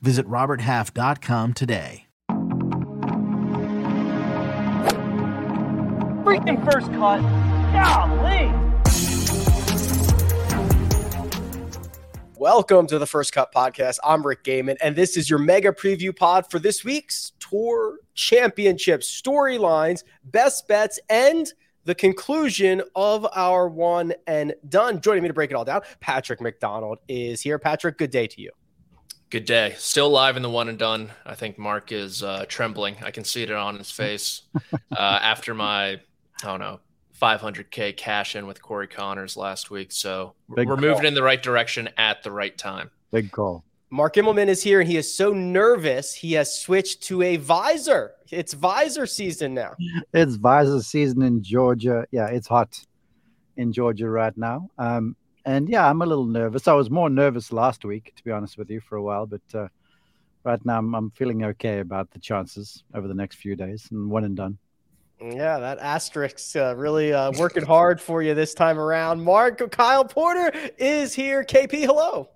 Visit RobertHalf.com today. Freaking first cut. Golly. Welcome to the First Cut Podcast. I'm Rick Gehman, and this is your mega preview pod for this week's Tour Championship storylines, best bets, and the conclusion of our one and done. Joining me to break it all down, Patrick McDonald is here. Patrick, good day to you. Good day. Still live in the one and done. I think Mark is uh, trembling. I can see it on his face uh, after my, I don't know, 500k cash in with Corey Conners last week. So Big we're call. moving in the right direction at the right time. Big call. Mark Immelman is here and he is so nervous he has switched to a visor. It's visor season now. It's visor season in Georgia. Yeah, it's hot in Georgia right now. Um, and yeah, I'm a little nervous. I was more nervous last week, to be honest with you, for a while, but uh, right now I'm, I'm feeling okay about the chances over the next few days and one and done. Yeah, that asterisk uh, really uh, working hard for you this time around. Mark Kyle Porter is here. KP, hello.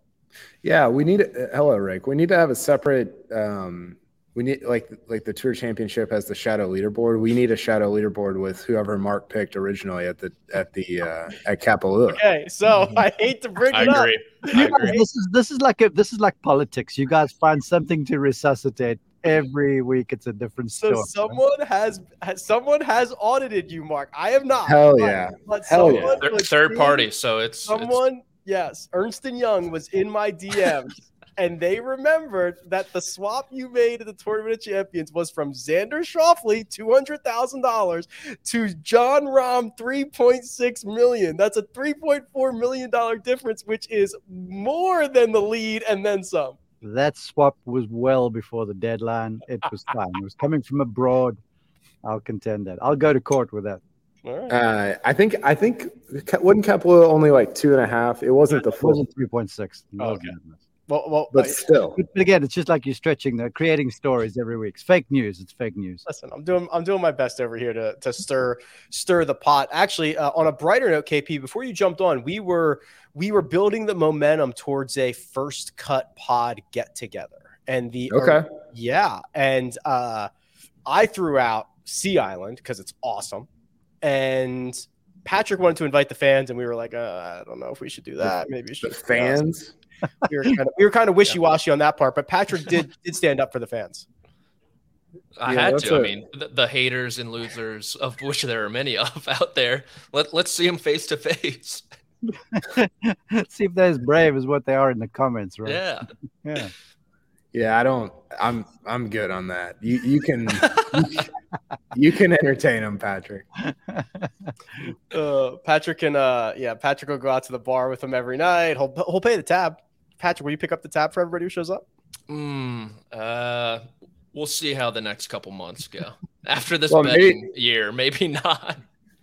Yeah, we need uh, hello, Rick. We need to have a separate. Um, we need like like the tour championship has the shadow leaderboard. We need a shadow leaderboard with whoever Mark picked originally at the at the uh, at Kapalua. Okay, so I hate to bring it I agree. up. I agree. This is this is like a this is like politics. You guys find something to resuscitate every week it's a different story. So someone has, has someone has audited you, Mark. I have not. Hell yeah. But Hell yeah. Third, third party, so it's someone. It's... Yes, Ernst and Young was in my DMs. And they remembered that the swap you made at the Tournament of Champions was from Xander Schauffele, two hundred thousand dollars, to Jon Rahm, three point six million. That's a three point four million dollar difference, which is more than the lead and then some that swap was well before the deadline. It was fine. It was coming from abroad. I'll contend that. I'll go to court with that. Uh, I think I think wasn't Kapalua only like two and a half? It wasn't the full. It wasn't three point six. Oh, okay. Well, well, but still. But again, it's just like you're stretching the creating stories every week. It's fake news. It's fake news. Listen, I'm doing I'm doing my best over here to to stir stir the pot. Actually, uh, on a brighter note, KP, before you jumped on, we were we were building the momentum towards a first cut pod get together, and the okay, uh, yeah, and uh, I threw out Sea Island because it's awesome, and Patrick wanted to invite the fans, and we were like, uh, I don't know if we should do that. Maybe we should. The fans we were kind of we were kind of wishy washy on that part, but Patrick did did stand up for the fans. I yeah, had to. A... I mean, the, the, haters and losers, of which there are many of out there. Let let's see them face to face. Let's see if they're as brave as what they are in the comments, right? Yeah. Yeah. Yeah, I don't. I'm I'm good on that. You you can you can entertain them, Patrick. Uh, Patrick can uh yeah, Patrick will go out to the bar with him every night. He'll he'll pay the tab. Patrick, will you pick up the tab for everybody who shows up? Mm, uh, we'll see how the next couple months go. After this well, maybe, year, maybe not.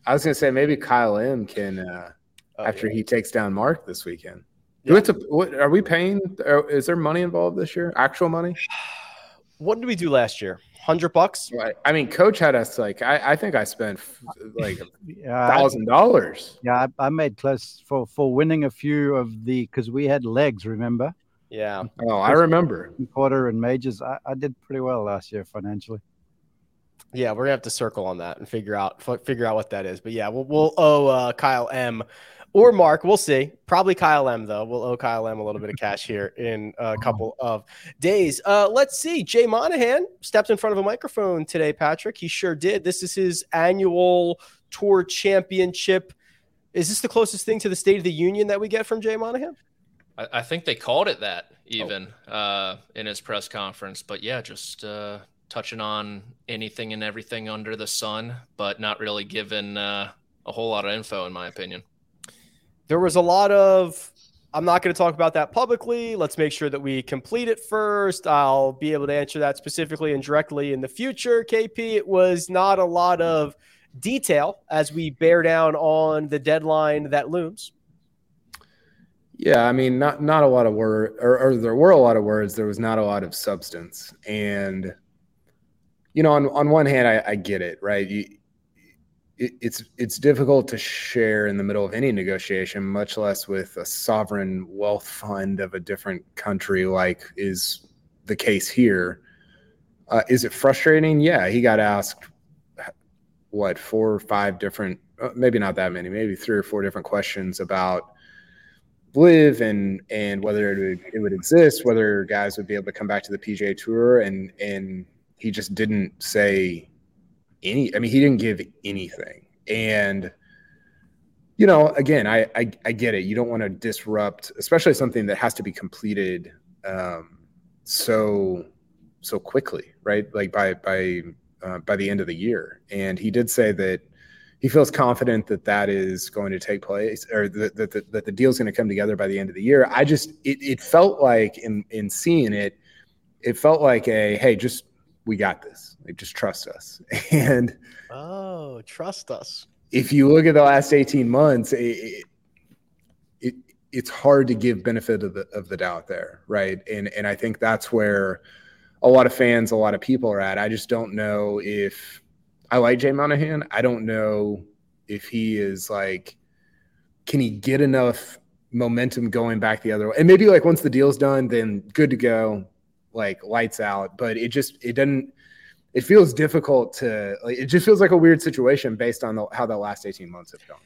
I was gonna say maybe Kyle M can uh, oh, after yeah. he takes down Mark this weekend. Do we have to? What are we paying? Is there money involved this year? Actual money? What did we do last year? Hundred bucks. Right. I mean, coach had us like. I, I think I spent like thousand dollars. Yeah, I, I, made close for for winning a few of the because we had legs. Remember? Yeah. Oh, I remember. Quarter and majors. I, I did pretty well last year financially. Yeah, we're gonna have to circle on that and figure out figure out what that is. But yeah, we'll we'll owe uh, Kyle M or Mark. We'll see. Probably Kyle M, though. We'll owe Kyle M a little bit of cash here in a couple of days. Uh, let's see. Jay Monahan stepped in front of a microphone today, Patrick. He sure did. This is his annual tour championship. Is this the closest thing to the State of the Union that we get from Jay Monahan? I, I think they called it that even oh. uh, in his press conference. But yeah, just uh, touching on anything and everything under the sun, but not really giving uh, a whole lot of info, in my opinion there was a lot of I'm not going to talk about that publicly. Let's make sure that we complete it first. I'll be able to answer that specifically and directly in the future. KP, it was not a lot of detail as we bear down on the deadline that looms. Yeah, I mean, not not a lot of word, or, or, there were a lot of words. There was not a lot of substance, and you know, on on one hand, I, I get it, right? You, it, it's it's difficult to share in the middle of any negotiation, much less with a sovereign wealth fund of a different country, like is the case here. Uh, is it frustrating? Yeah, he got asked what four or five different, uh, maybe not that many, maybe three or four different questions about LIV and and whether it would, it would exist, whether guys would be able to come back to the PGA Tour, and and he just didn't say any. I mean, he didn't give anything, and you know, again, I I, I get it. You don't want to disrupt, especially something that has to be completed um, so so quickly, right? Like by by uh, by the end of the year. And he did say that he feels confident that that is going to take place or that, that, that, that the deal is going to come together by the end of the year. I just, it, it felt like in, in seeing it, it felt like a, Hey, just, we got this. Like, just trust us. And Oh, trust us. If you look at the last 18 months, it, it, it's hard to give benefit of the, of the doubt there. Right. And, and I think that's where a lot of fans, a lot of people are at. I just don't know if I like Jay Monahan. I don't know if he is like, can he get enough momentum going back the other way? And maybe like once the deal's done, then good to go, like lights out. But it just it doesn't. It feels difficult to like. It just feels like a weird situation based on the, how the last eighteen months have gone.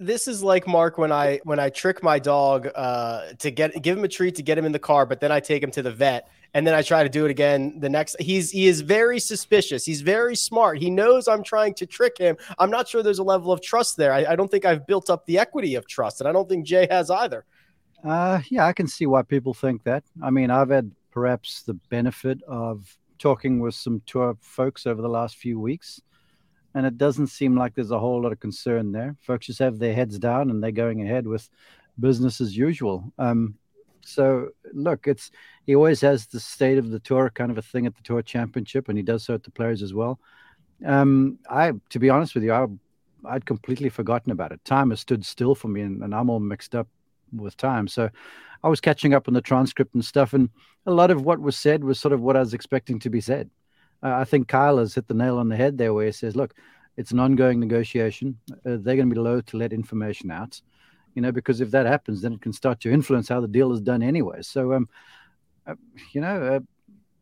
This is like Mark when I when I trick my dog uh, to get give him a treat to get him in the car, but then I take him to the vet and then I try to do it again the next. He's he is very suspicious. He's very smart. He knows I'm trying to trick him. I'm not sure there's a level of trust there. I, I don't think I've built up the equity of trust, and I don't think Jay has either. Uh, yeah, I can see why people think that. I mean, I've had perhaps the benefit of talking with some tour folks over the last few weeks, and it doesn't seem like there's a whole lot of concern there. Folks just have their heads down and they're going ahead with business as usual. Um, so look, it's he always has the state of the tour kind of a thing at the tour championship, and he does so at the players as well. Um, I, to be honest with you, I, I'd completely forgotten about it. Time has stood still for me, and, and I'm all mixed up with time. So I was catching up on the transcript and stuff, and a lot of what was said was sort of what I was expecting to be said. Uh, I think Kyle has hit the nail on the head there, where he says, "Look, it's an ongoing negotiation. Uh, they're going to be loath to let information out." you know, because if that happens, then it can start to influence how the deal is done anyway. So, um, uh, you know, uh,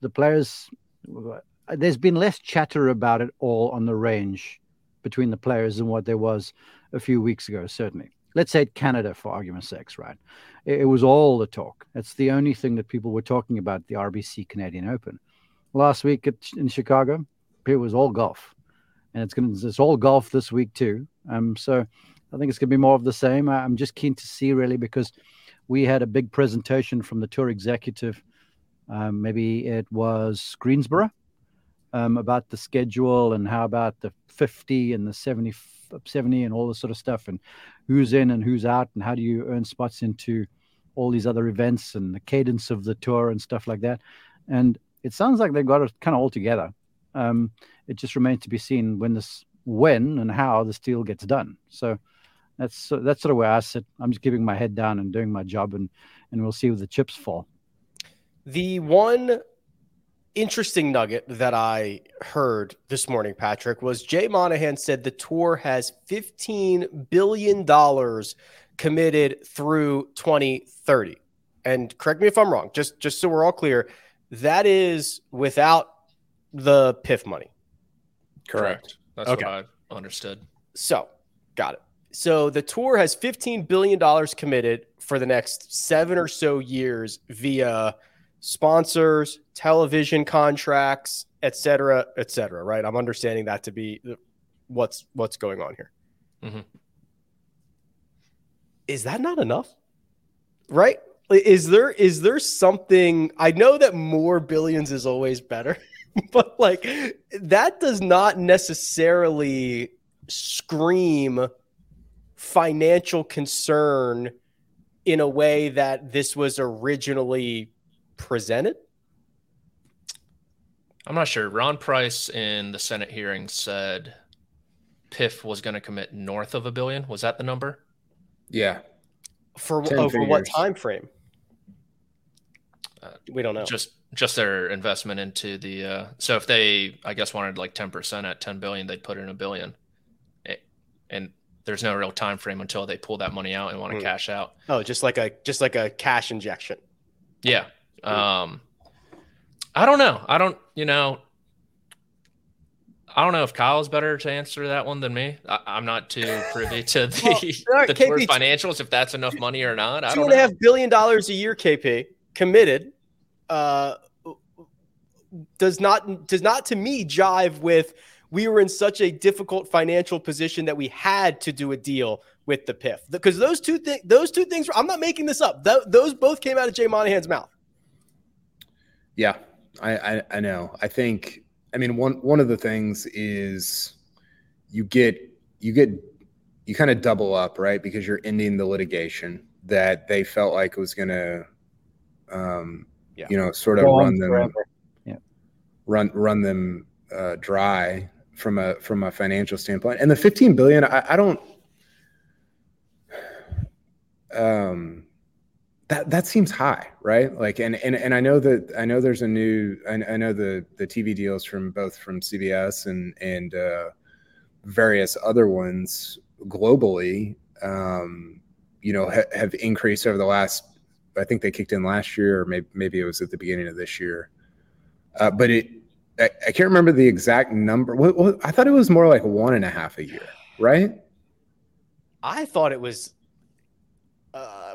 the players, uh, there's been less chatter about it all on the range between the players than what there was a few weeks ago, certainly. Let's say Canada, for argument's sake, right? It, it was all the talk. It's the only thing that people were talking about the RBC Canadian Open. Last week at, in Chicago, it was all golf. And it's going to, it's all golf this week too. Um, so, I think it's going to be more of the same. I'm just keen to see really because we had a big presentation from the tour executive. Um, maybe it was Greensboro um, about the schedule and how about the 50 and the 70, 70 and all this sort of stuff and who's in and who's out and how do you earn spots into all these other events and the cadence of the tour and stuff like that. And it sounds like they've got it kind of all together. Um, it just remains to be seen when this, when and how this deal gets done. So that's that's sort of where I sit. I'm just keeping my head down and doing my job, and and we'll see where the chips fall. The one interesting nugget that I heard this morning, Patrick, was Jay Monahan said the tour has $15 billion committed through 2030. And correct me if I'm wrong, just, just so we're all clear, that is without the PIF money. Correct. That's okay. what I understood. So, got it. So the tour has $15 billion committed for the next seven or so years via sponsors, television contracts, et cetera, et cetera. Right? I'm understanding that to be what's what's going on here. Mm-hmm. Is that not enough? Right? Is there is there something? I know that more billions is always better, but like that does not necessarily scream financial concern in a way that this was originally presented? I'm not sure. Ron Price in the Senate hearing said PIF was going to commit north of a billion. Was that the number? Yeah. For over what time frame? Uh, we don't know. Just just their investment into the. Uh, so if they, I guess, wanted like 10 percent at 10 billion, they'd put in a billion, and there's no real time frame until they pull that money out and want to hmm. cash out. Oh, just like a just like a cash injection. Yeah. Um, I don't know. I don't. You know. I don't know if Kyle's better to answer that one than me. I, am not too privy to the, well, the KP, financials, if that's enough money or not. I two and a half billion dollars a year, KP committed. Uh, does not does not to me jive with we were in such a difficult financial position that we had to do a deal with the PIF because those two things those two things I'm not making this up Th- those both came out of Jay Monahan's mouth. Yeah, I, I I know. I think I mean one one of the things is you get you get you kind of double up right because you're ending the litigation that they felt like was going to um, yeah. you know sort of Go run them yeah. run run them uh, dry from a from a financial standpoint. And the 15 billion, I, I don't. Um, that that seems high, right? Like, and and and I know that I know there's a new. I, I know the the TV deals from both from CBS and and uh, various other ones globally. Um, you know, ha, have increased over the last. I think they kicked in last year, or maybe maybe it was at the beginning of this year. Uh, but it I, I can't remember the exact number. What, what, I thought it was more like one and a half a year, right? I thought it was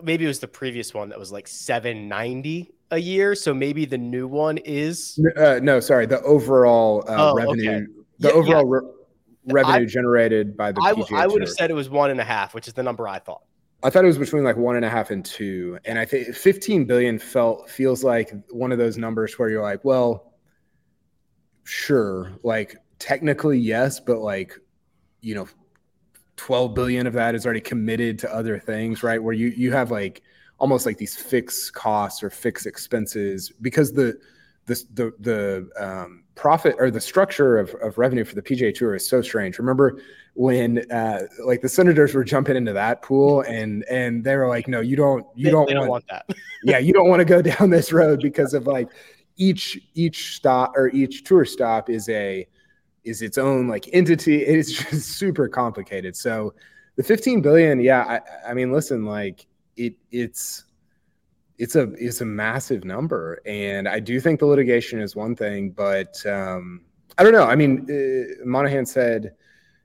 maybe it was the previous one that was like 790 a year. So maybe the new one is uh, no, sorry, the overall uh, oh, revenue, okay. the yeah, overall yeah. Re- revenue I, generated by the. I, I would have said it was one and a half, which is the number I thought. I thought it was between like one and a half and two, and I think 15 billion felt feels like one of those numbers where you're like, well, sure like technically yes but like you know 12 billion of that is already committed to other things right where you you have like almost like these fixed costs or fixed expenses because the the the, the um, profit or the structure of, of revenue for the PGA Tour is so strange. Remember when uh, like the Senators were jumping into that pool and and they were like, no, you don't you they, don't, they want, don't want that. yeah, you don't want to go down this road because of like each each stop or each tour stop is a is its own like entity. It's just super complicated. So the 15 billion, yeah, I, I mean, listen, like it it's it's a it's a massive number, and I do think the litigation is one thing, but um, I don't know. I mean, uh, Monahan said,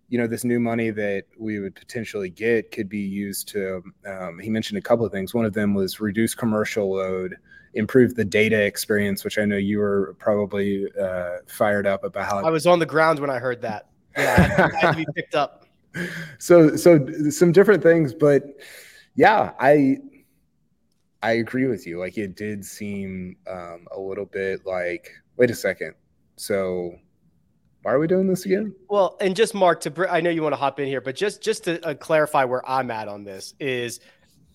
you know, this new money that we would potentially get could be used to. Um, he mentioned a couple of things. One of them was reduce commercial load improve the data experience, which I know you were probably uh, fired up about. How I was on the ground when I heard that. Yeah, I had to be picked up. So, so some different things, but yeah, I I agree with you. Like it did seem um, a little bit like, wait a second. So why are we doing this again? Well, and just Mark to I know you want to hop in here, but just just to uh, clarify where I'm at on this is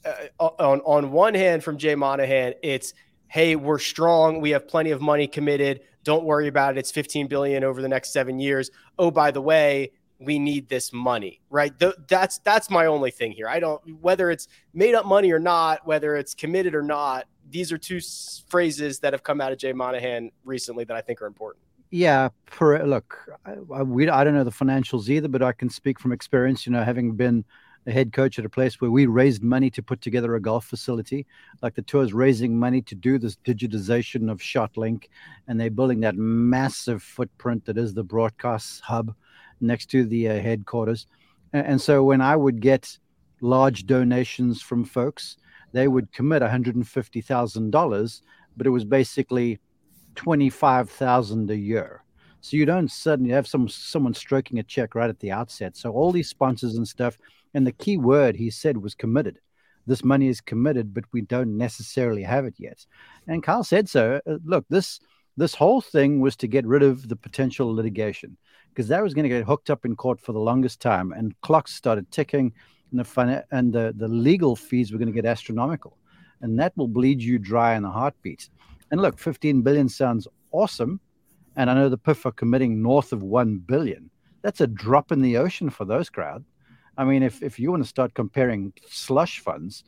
uh, on on one hand from Jay Monahan, it's hey, we're strong. We have plenty of money committed. Don't worry about it. It's 15 billion over the next seven years. Oh, by the way, we need this money, right? Th- that's that's my only thing here. I don't whether it's made up money or not, whether it's committed or not. These are two s- phrases that have come out of Jay Monahan recently that I think are important. Yeah, per, look, I, I, we, I don't know the financials either, but I can speak from experience. You know, having been a head coach at a place where we raised money to put together a golf facility. Like the tour's raising money to do this digitization of ShotLink, and they're building that massive footprint that is the broadcast hub next to the uh, headquarters. And, and so when I would get large donations from folks, they would commit $150,000, but it was basically 25,000 a year. So you don't suddenly have some someone stroking a check right at the outset. So all these sponsors and stuff, and the key word he said was committed. This money is committed, but we don't necessarily have it yet. And Kyle said so. Uh, look, this this whole thing was to get rid of the potential litigation because that was going to get hooked up in court for the longest time, and clocks started ticking. and the fun and the, the legal fees were going to get astronomical. And that will bleed you dry in a heartbeat. And look, 15 billion sounds awesome. And I know the PIF are committing north of 1 billion. That's a drop in the ocean for those crowd. I mean, if, if you want to start comparing slush funds,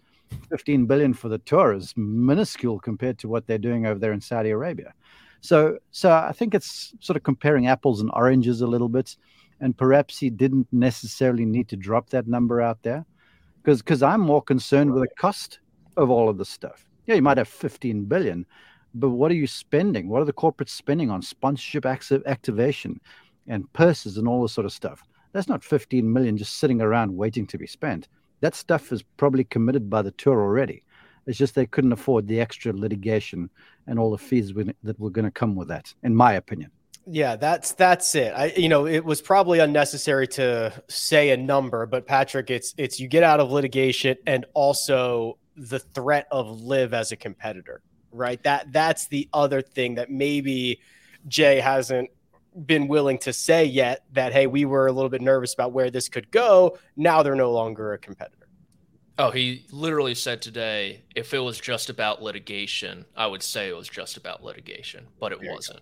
15 billion for the tour is minuscule compared to what they're doing over there in Saudi Arabia. So, so I think it's sort of comparing apples and oranges a little bit, and perhaps he didn't necessarily need to drop that number out there, because because I'm more concerned with the cost of all of this stuff. Yeah, you might have 15 billion, but what are you spending? What are the corporates spending on sponsorship activation and purses and all this sort of stuff? That's not 15 million just sitting around waiting to be spent. That stuff is probably committed by the tour already. It's just they couldn't afford the extra litigation and all the fees that were going to come with that, in my opinion. Yeah, that's that's it. I you know, it was probably unnecessary to say a number, but Patrick, it's it's you get out of litigation and also the threat of LIV as a competitor, right? That that's the other thing that maybe Jay hasn't been willing to say yet that hey, we were a little bit nervous about where this could go. Now they're no longer a competitor. Oh, he literally said today, if it was just about litigation, I would say it was just about litigation, but it there wasn't.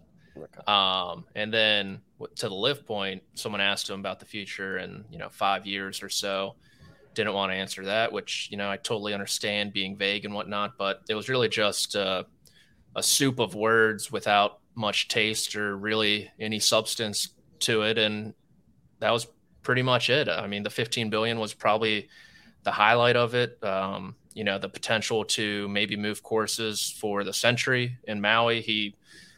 Um, and then to the LIV point, someone asked him about the future in you know five years or so. Didn't want to answer that, which you know I totally understand being vague and whatnot, but it was really just uh, a soup of words without much taste or really any substance to it, and that was pretty much it. I mean, the 15 billion was probably the highlight of it. Um, you know, the potential to maybe move courses for the Sentry in Maui. He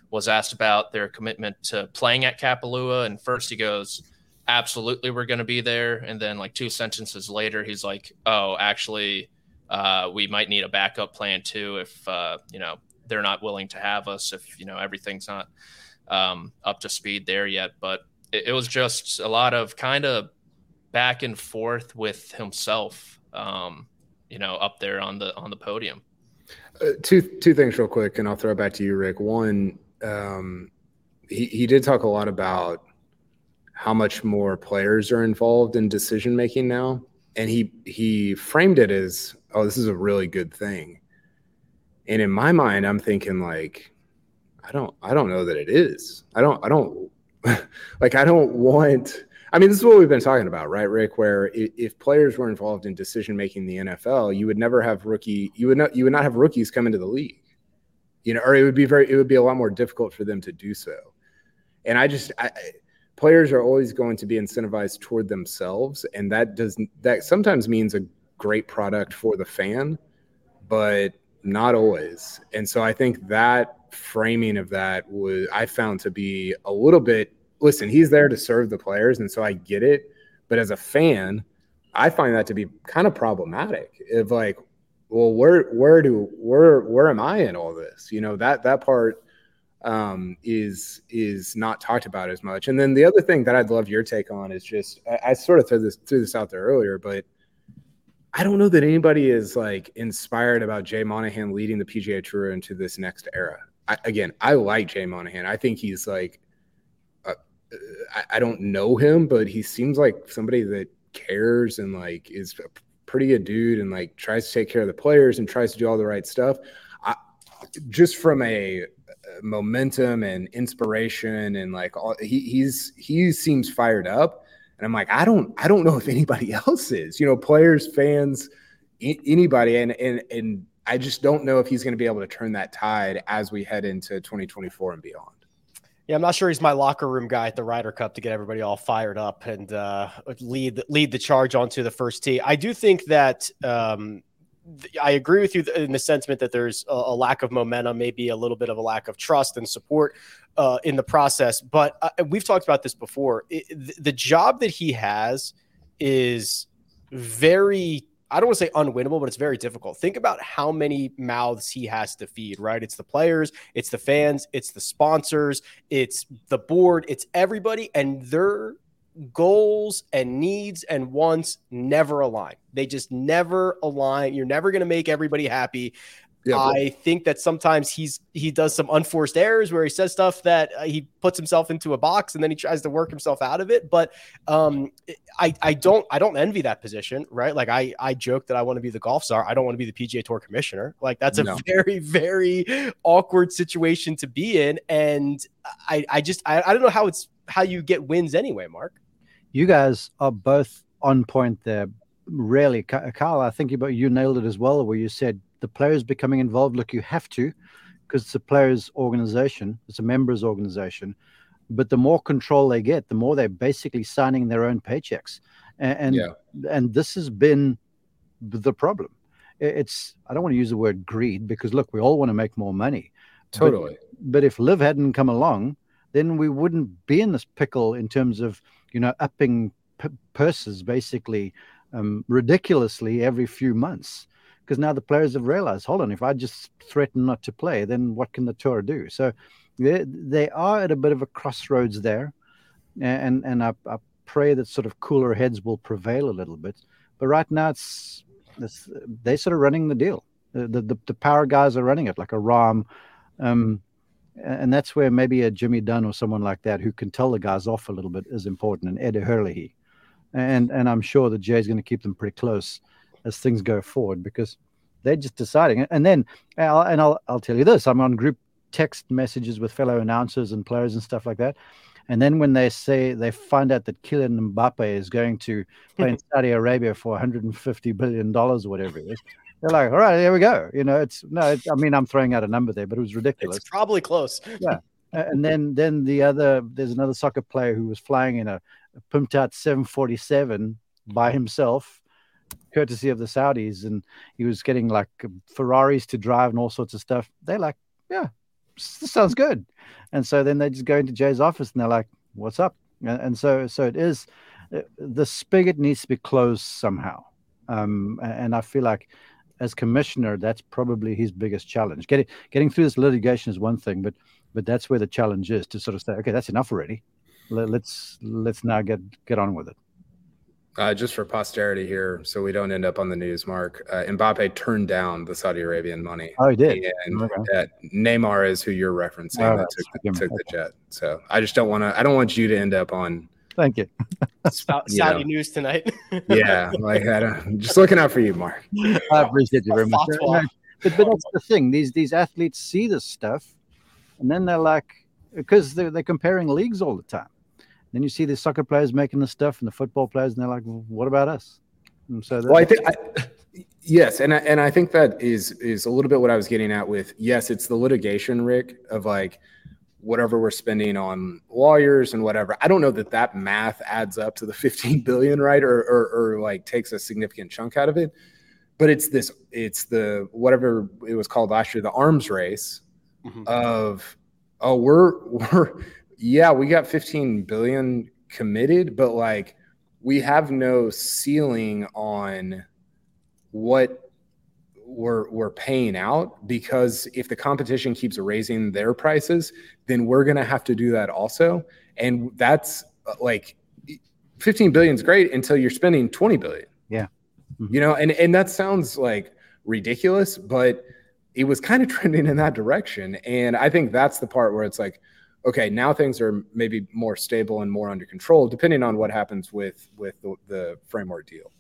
was asked about their commitment to playing at Kapalua, and first he goes, "Absolutely, we're going to be there." And then, like two sentences later, he's like, "Oh, actually, uh, we might need a backup plan too if uh, you know they're not willing to have us if you know everything's not um, up to speed there yet." But it, it was just a lot of kind of back and forth with himself, um, you know, up there on the on the podium. Uh, two two things real quick, and I'll throw it back to you, Rick. One, um, he he did talk a lot about how much more players are involved in decision making now, and he he framed it as, "Oh, this is a really good thing." And in my mind, I'm thinking like, I don't I don't know that it is. I don't I don't like I don't want I mean, this is what we've been talking about, right, Rick? Where if players were involved in decision making the NFL, you would never have rookie, you would not, you would not have rookies come into the league, you know, or it would be very, it would be a lot more difficult for them to do so. And I just, I, players are always going to be incentivized toward themselves, and that does that sometimes means a great product for the fan, but not always. And so I think that framing of that was I found to be a little bit listen, he's there to serve the players, and so I get it. But as a fan, I find that to be kind of problematic. Of like, well, where where do where where am I in all this? You know that that part um, is is not talked about as much. And then the other thing that I'd love your take on is just I, I sort of threw this threw this out there earlier, but I don't know that anybody is like inspired about Jay Monahan leading the PGA Tour into this next era. I, again, I like Jay Monahan. I think he's like uh, uh, I, I don't know him, but he seems like somebody that cares and like is a pretty good dude and like tries to take care of the players and tries to do all the right stuff. I, just from a, a momentum and inspiration and like all, he, he's he seems fired up and i'm like i don't i don't know if anybody else is you know players fans anybody and and and i just don't know if he's going to be able to turn that tide as we head into 2024 and beyond yeah, I'm not sure he's my locker room guy at the Ryder Cup to get everybody all fired up and uh, lead lead the charge onto the first tee. I do think that um, I agree with you in the sentiment that there's a, lack of momentum, maybe a little bit of a lack of trust and support uh, in the process. But uh, we've talked about this before. It, the job that he has is very I don't want to say unwinnable, but it's very difficult. Think about how many mouths he has to feed, right? It's the players, it's the fans, it's the sponsors, it's the board, it's everybody, and their goals and needs and wants never align. They just never align. You're never going to make everybody happy. Yeah, I think that sometimes he's he does some unforced errors where he says stuff that uh, he puts himself into a box and then he tries to work himself out of it. But um, I I don't I don't envy that position, right? Like I I joke that I want to be the golf czar. I don't want to be the PGA Tour commissioner. Like that's a no. very very awkward situation to be in, and I I just I, I don't know how it's how you get wins anyway, Mark. You guys are both on point there. Really, Kyle, I think you you nailed it as well, where you said the players becoming involved. Look, you have to, because it's a players' organization, it's a members' organization. But the more control they get, the more they're basically signing their own paychecks, and and, yeah. and this has been the problem. It's I don't want to use the word greed because look, we all want to make more money. Totally. But, but if LIV hadn't come along, then we wouldn't be in this pickle in terms of you know upping p- purses basically um, ridiculously every few months because now the players have realized, hold on, if I just threaten not to play, then what can the tour do? So they, they are at a bit of a crossroads there, and and I, I pray that sort of cooler heads will prevail a little bit. But right now, it's, it's they sort of running the deal. The, the, the power guys are running it like a Rahm, um, and that's where maybe a Jimmy Dunne or someone like that who can tell the guys off a little bit is important. And Ed Herlihy, and and I'm sure that Jay's going to keep them pretty close as things go forward because they're just deciding. And then, I'll, and I'll, I'll tell you this I'm on group text messages with fellow announcers and players and stuff like that. And then when they say they find out that Kylian Mbappe is going to play in Saudi Arabia for 150 billion dollars or whatever it is, they're like, "All right, here we go." You know, it's no, it's, I mean, I'm throwing out a number there, but it was ridiculous. It's probably close. yeah, and then then the other there's another soccer player who was flying in a, a pumped out 747 by himself courtesy of the Saudis, and he was getting like Ferraris to drive and all sorts of stuff. They're like, yeah, this sounds good. And so then they just go into Jay's office and they're like, what's up? And, and so so it is. Uh, the spigot needs to be closed somehow, um, and I feel like as commissioner, that's probably his biggest challenge. Getting getting through this litigation is one thing, but but that's where the challenge is to sort of say, okay, that's enough already. Let's let's now get get on with it. Uh, just for posterity here, so we don't end up on the news, Mark. Uh, Mbappe turned down the Saudi Arabian money. Oh, he did. And okay. Neymar is who you're referencing oh, that took, took the jet. So I just don't want to. I don't want you to end up on. Thank you. Saudi know. news tonight. yeah, like I don't, just looking out for you, Mark. I appreciate you very much. But, but that's the thing. These these athletes see this stuff, and then they're like, because they're, they're comparing leagues all the time. Then you see the soccer players making the stuff and the football players, and they're like, well, "What about us?" And so, well, I think, I, yes, and I, and I think that is is a little bit what I was getting at with yes, it's the litigation, Rick, of like whatever we're spending on lawyers and whatever. I don't know that that math adds up to the 15 billion, right? Or, or, or like takes a significant chunk out of it. But it's this, it's the whatever it was called last year, the arms race mm-hmm. of, oh, we're, we're, yeah, we got 15 billion committed, but like we have no ceiling on what we're we're paying out because if the competition keeps raising their prices, then we're going to have to do that also. And that's uh, like 15 billion is great until you're spending 20 billion. Yeah. Mm-hmm. You know, and and that sounds like ridiculous, but it was kind of trending in that direction. And I think that's the part where it's like, okay, now things are maybe more stable and more under control, depending on what happens with with the, the framework deal.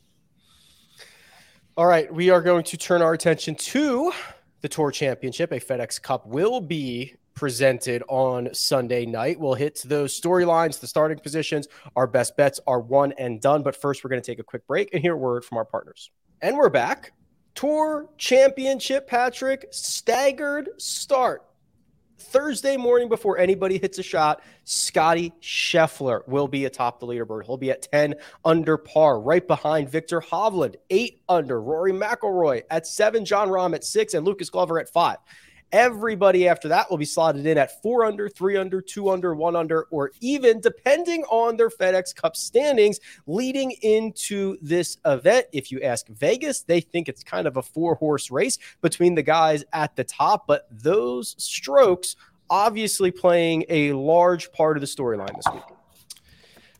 All right, we are going to turn our attention to the Tour Championship. A FedEx Cup will be presented on Sunday night. We'll hit those storylines, the starting positions, our best bets are one and done. But first, we're going to take a quick break and hear a word from our partners. And we're back. Tour Championship, Patrick, staggered start Thursday morning before anybody hits a shot, Scotty Scheffler will be atop the leaderboard. He'll be at 10 under par, right behind Viktor Hovland, eight under, Rory McIlroy at seven, Jon Rahm at six, and Lucas Glover at five. Everybody after that will be slotted in at four under, three under, two under, one under, or even depending on their FedEx Cup standings leading into this event. If you ask Vegas, they think it's kind of a four horse race between the guys at the top, but those strokes obviously playing a large part of the storyline this week.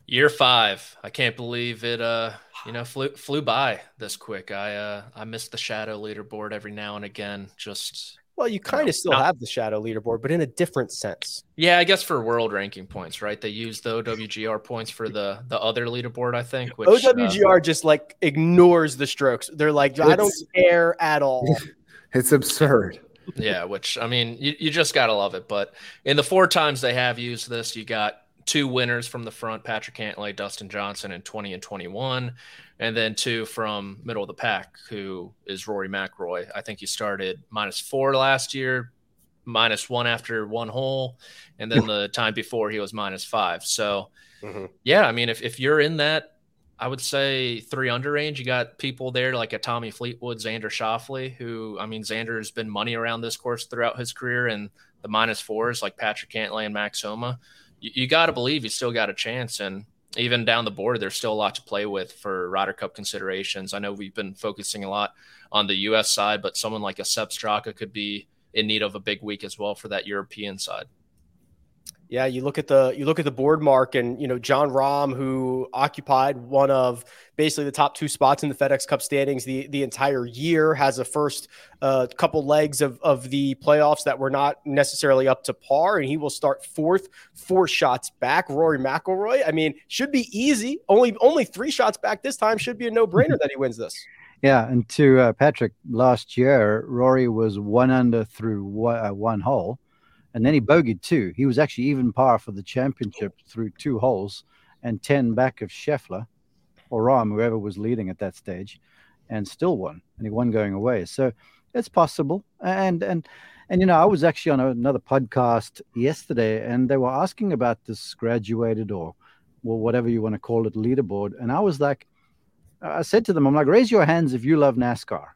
Year five. I can't believe it. Uh, you know, flew flew by this quick. I uh, I miss the shadow leaderboard every now and again. Just well, you kind of still not- have the shadow leaderboard, but in a different sense. yeah, I guess for world ranking points, right? They use the OWGR points for the the other leaderboard. I think. Which, uh, OWGR just like ignores the strokes. They're like, I don't care at all. It's absurd. yeah, which I mean, you, you just gotta love it. But in the four times they have used this, you got two winners from the front: Patrick Cantlay, Dustin Johnson, in twenty and twenty-one, and then two from middle of the pack, who is Rory McIlroy. I think he started minus four last year, minus one after one hole, and then the time before he was minus five. So Mhm. yeah, I mean, if if you're in that. I would say three under range. You got people there like a Tommy Fleetwood, Xander Schauffele, who I mean, Xander has been money around this course throughout his career, and the minus fours like Patrick Cantlay and Max Homa. You, you got to believe you still got a chance, and even down the board, there's still a lot to play with for Ryder Cup considerations. I know we've been focusing a lot on the U.S. side, but someone like a Sepp Straka could be in need of a big week as well for that European side. Yeah, you look at the you look at the board mark, and you know Jon Rahm, who occupied one of basically the top two spots in the FedEx Cup standings the the entire year, has a first uh, couple legs of of the playoffs that were not necessarily up to par, and he will start fourth, four shots back. Rory McIlroy, I mean, should be easy. Only only three shots back this time. Should be a no brainer that he wins this. Yeah, and to uh, Patrick, last year Rory was one under through one, uh, one hole, and then he bogeyed two. He was actually even par for the championship through two holes, and ten back of Scheffler or Rahm, whoever was leading at that stage, and still won. And he won going away. So it's possible. And and and you know, I was actually on another podcast yesterday, and they were asking about this graduated or well, whatever you want to call it, leaderboard, and I was like. I said to them, I'm like, raise your hands if you love NASCAR.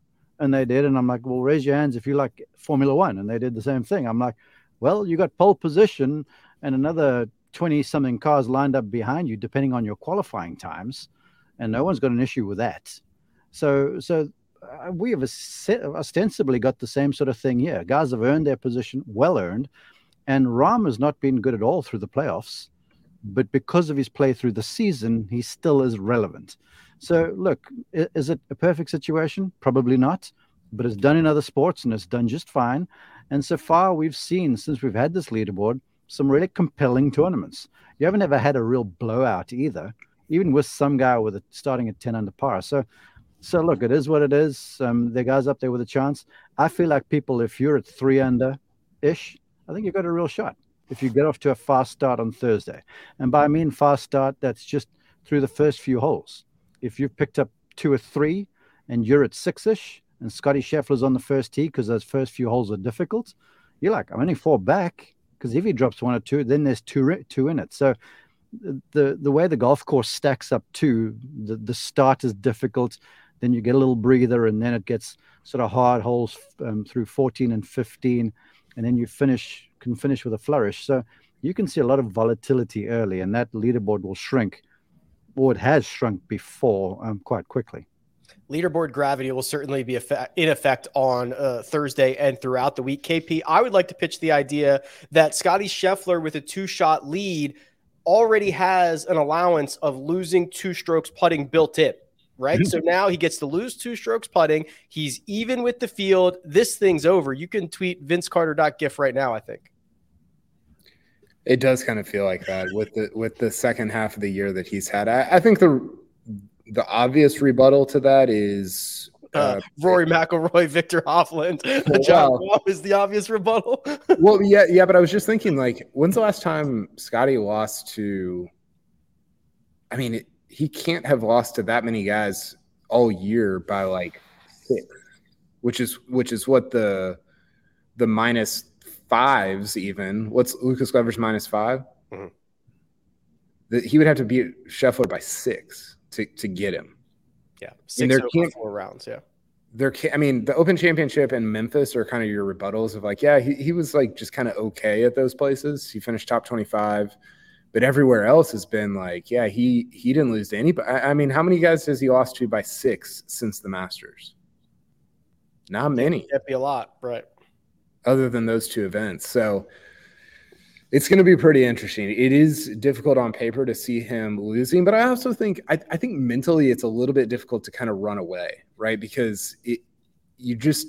And they did. And I'm like, well, raise your hands if you like Formula One. And they did the same thing. I'm like, well, you got pole position and another 20 something cars lined up behind you, depending on your qualifying times. And no one's got an issue with that. So, so uh, we have ostensibly got the same sort of thing here. Guys have earned their position, well earned. And Rahm has not been good at all through the playoffs. But because of his play through the season, he still is relevant. So, look, is it a perfect situation? Probably not, but it's done in other sports and it's done just fine. And so far, we've seen since we've had this leaderboard some really compelling tournaments. You haven't ever had a real blowout either, even with some guy with a, starting at 10 under par. So, so look, it is what it is. Um, the guys up there with a chance. I feel like people, if you're at three under ish, I think you've got a real shot if you get off to a fast start on Thursday. And by I mean fast start, that's just through the first few holes if you've picked up two or three and you're at six ish and Scotty Scheffler's on the first tee because those first few holes are difficult, you're like, I'm only four back because if he drops one or two, then there's two two in it. So the the way the golf course stacks up too, the, the start is difficult. Then you get a little breather, and then it gets sort of hard holes um, through 14 and 15, and then you finish can finish with a flourish. So you can see a lot of volatility early, and that leaderboard will shrink or it has shrunk before um, quite quickly. Leaderboard gravity will certainly be in effect on uh, Thursday and throughout the week. KP, I would like to pitch the idea that Scotty Scheffler, with a two shot lead, already has an allowance of losing two strokes putting built in. Right. Mm-hmm. So now he gets to lose two strokes putting. He's even with the field. This thing's over. You can tweet vincecarter.gif right now, I think. It does kind of feel like that with the with the second half of the year that he's had. I, I think the the obvious rebuttal to that is uh, uh, Rory McIlroy, Viktor Hovland, well, Jon is the obvious rebuttal. well, yeah, yeah, but I was just thinking, like, when's the last time Scotty lost to? I mean, it, he can't have lost to that many guys all year by like six, which is which is what the the minus fives even. What's Lucas Glover's minus 5 mm-hmm. That he would have to beat Scheffler by six to, to get him. Yeah, six there can't, four rounds. Yeah, there I mean, the Open Championship and Memphis are kind of your rebuttals of like, yeah, he, he was like just kind of okay at those places. He finished top twenty five, but everywhere else has been like, yeah, he he didn't lose to anybody. I, I mean, how many guys has he lost to by six since the Masters? Not many. That'd be a lot, right? other than those two events. So It's going to be pretty interesting. It is difficult on paper to see him losing, but I also think I, I think mentally it's a little bit difficult to kind of run away, right? Because it you just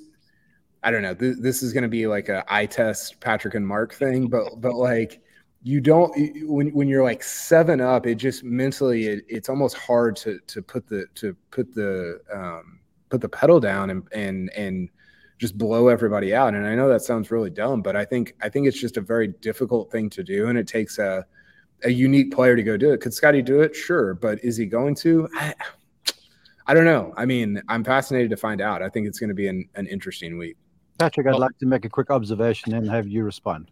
I don't know. Th- this is going to be like a eye test Patrick and Mark thing, but but like you don't when when you're like seven up, it just mentally it, it's almost hard to to put the to put the um, put the pedal down and and and just blow everybody out. And I know that sounds really dumb, but I think I think it's just a very difficult thing to do, and it takes a a unique player to go do it. Could Scotty do it? Sure, but is he going to? I, I don't know. I mean, I'm fascinated to find out. I think it's going to be an, an interesting week. Patrick, I'd well, like to make a quick observation and have you respond.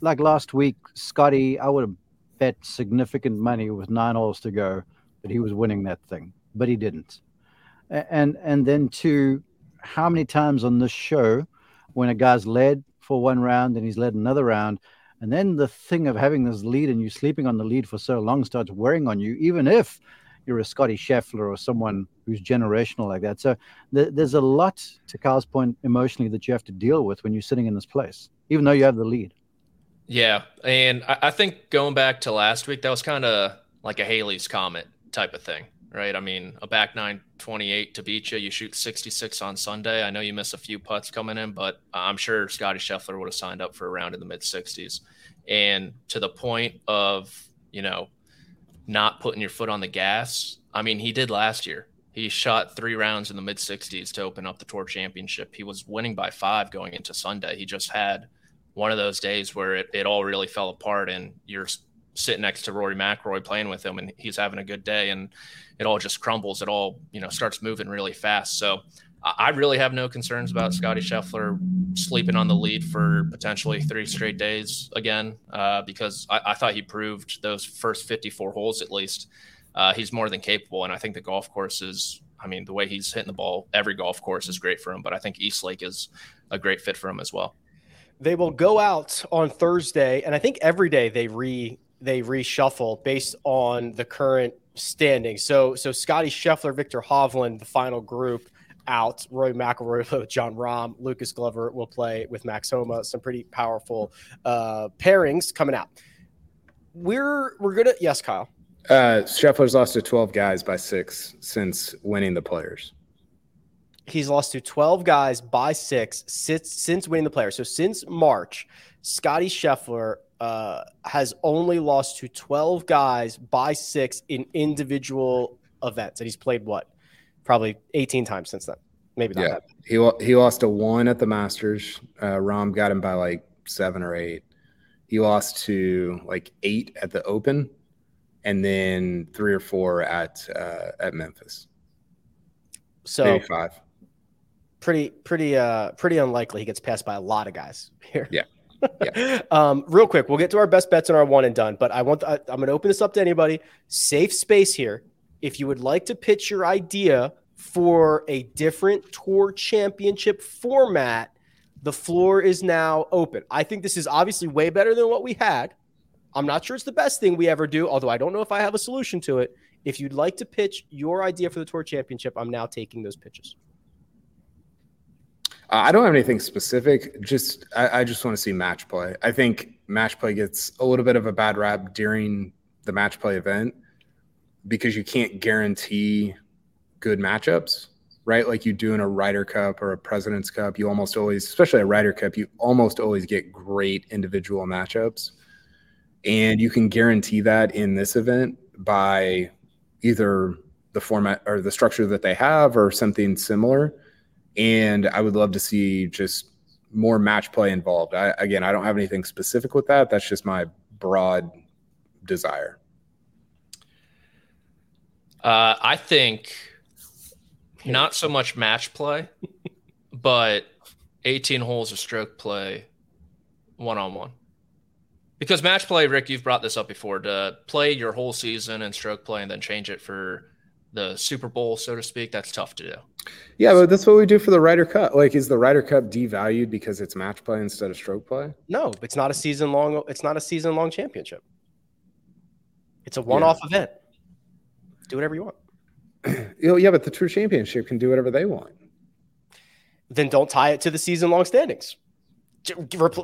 Like last week, Scotty, I would have bet significant money with nine holes to go that he was winning that thing, but he didn't. And and then to how many times on this show when a guy's led for one round and he's led another round, and then the thing of having this lead and you sleeping on the lead for so long starts wearing on you, even if you're a Scottie Scheffler or someone who's generational like that. So th- there's a lot, to Carl's point, emotionally that you have to deal with when you're sitting in this place, even though you have the lead. Yeah, and I, I think going back to last week, that was kind of like a Halley's Comet type of thing, right? I mean, a back nine 28 to beat you. You shoot 66 on Sunday. I know you miss a few putts coming in, but I'm sure Scottie Scheffler would have signed up for a round in the mid 60s. And to the point of, you know, not putting your foot on the gas. I mean, he did last year. He shot three rounds in the mid 60s to open up the Tour Championship. He was winning by five going into Sunday. He just had one of those days where it, it all really fell apart, and you're sitting next to Rory McIlroy playing with him, and he's having a good day, and it all just crumbles. It all you know starts moving really fast. So I really have no concerns about Scottie Scheffler sleeping on the lead for potentially three straight days again, uh, because I, I, thought he proved those first 54 holes at least. Uh, he's more than capable, and I think the golf course is. I mean, the way he's hitting the ball, every golf course is great for him, but I think East Lake is a great fit for him as well. They will go out on Thursday, and I think every day they re they reshuffle based on the current standing. So so Scottie Scheffler, Viktor Hovland, the final group out. Roy McIlroy Jon Rahm, Lucas Glover will play with Max Homa. Some pretty powerful uh, pairings coming out. We're we're gonna yes, Kyle. Uh, Scheffler's lost to 12 guys by six since winning the players. He's lost to 12 guys by six since since winning the players. So since March, Scottie Scheffler uh, has only lost to 12 guys by six in individual events. And he's played what? Probably 18 times since then. Maybe not yeah. that. He, he lost to one at the Masters. Uh, Rahm got him by like seven or eight. He lost to like eight at the Open and then three or four at uh, at Memphis. So Maybe five. Pretty pretty uh pretty unlikely he gets passed by a lot of guys here. Yeah. Yeah. um, real quick, we'll get to our best bets on our one and done, but I want I, I'm going to open this up to anybody. Safe space here. If you would like to pitch your idea for a different tour championship format, the floor is now open. I think this is obviously way better than what we had. I'm not sure it's the best thing we ever do, although I don't know if I have a solution to it. If you'd like to pitch your idea for the tour championship, I'm now taking those pitches. Uh, I don't have anything specific. Just I, I just want to see match play. I think match play gets a little bit of a bad rap during the match play event because you can't guarantee good matchups, right? Like you do in a Ryder Cup or a President's Cup. You almost always, especially a Ryder Cup, you almost always get great individual matchups. And you can guarantee that in this event by either the format or the structure that they have or something similar and I would love to see just more match play involved. I, again, I don't have anything specific with that. That's just my broad desire. Uh, I think not so much match play, but 18 holes of stroke play one on one. Because match play, Rick, you've brought this up before to play your whole season and stroke play and then change it for the Super Bowl, so to speak, that's tough to do. Yeah, but that's what we do for the Ryder Cup. Like, is the Ryder Cup devalued because it's match play instead of stroke play? No, it's not a season long. It's not a season long championship. It's a one off yeah. event. Do whatever you want. you know, yeah, but the Tour Championship can do whatever they want. Then don't tie it to the season long standings.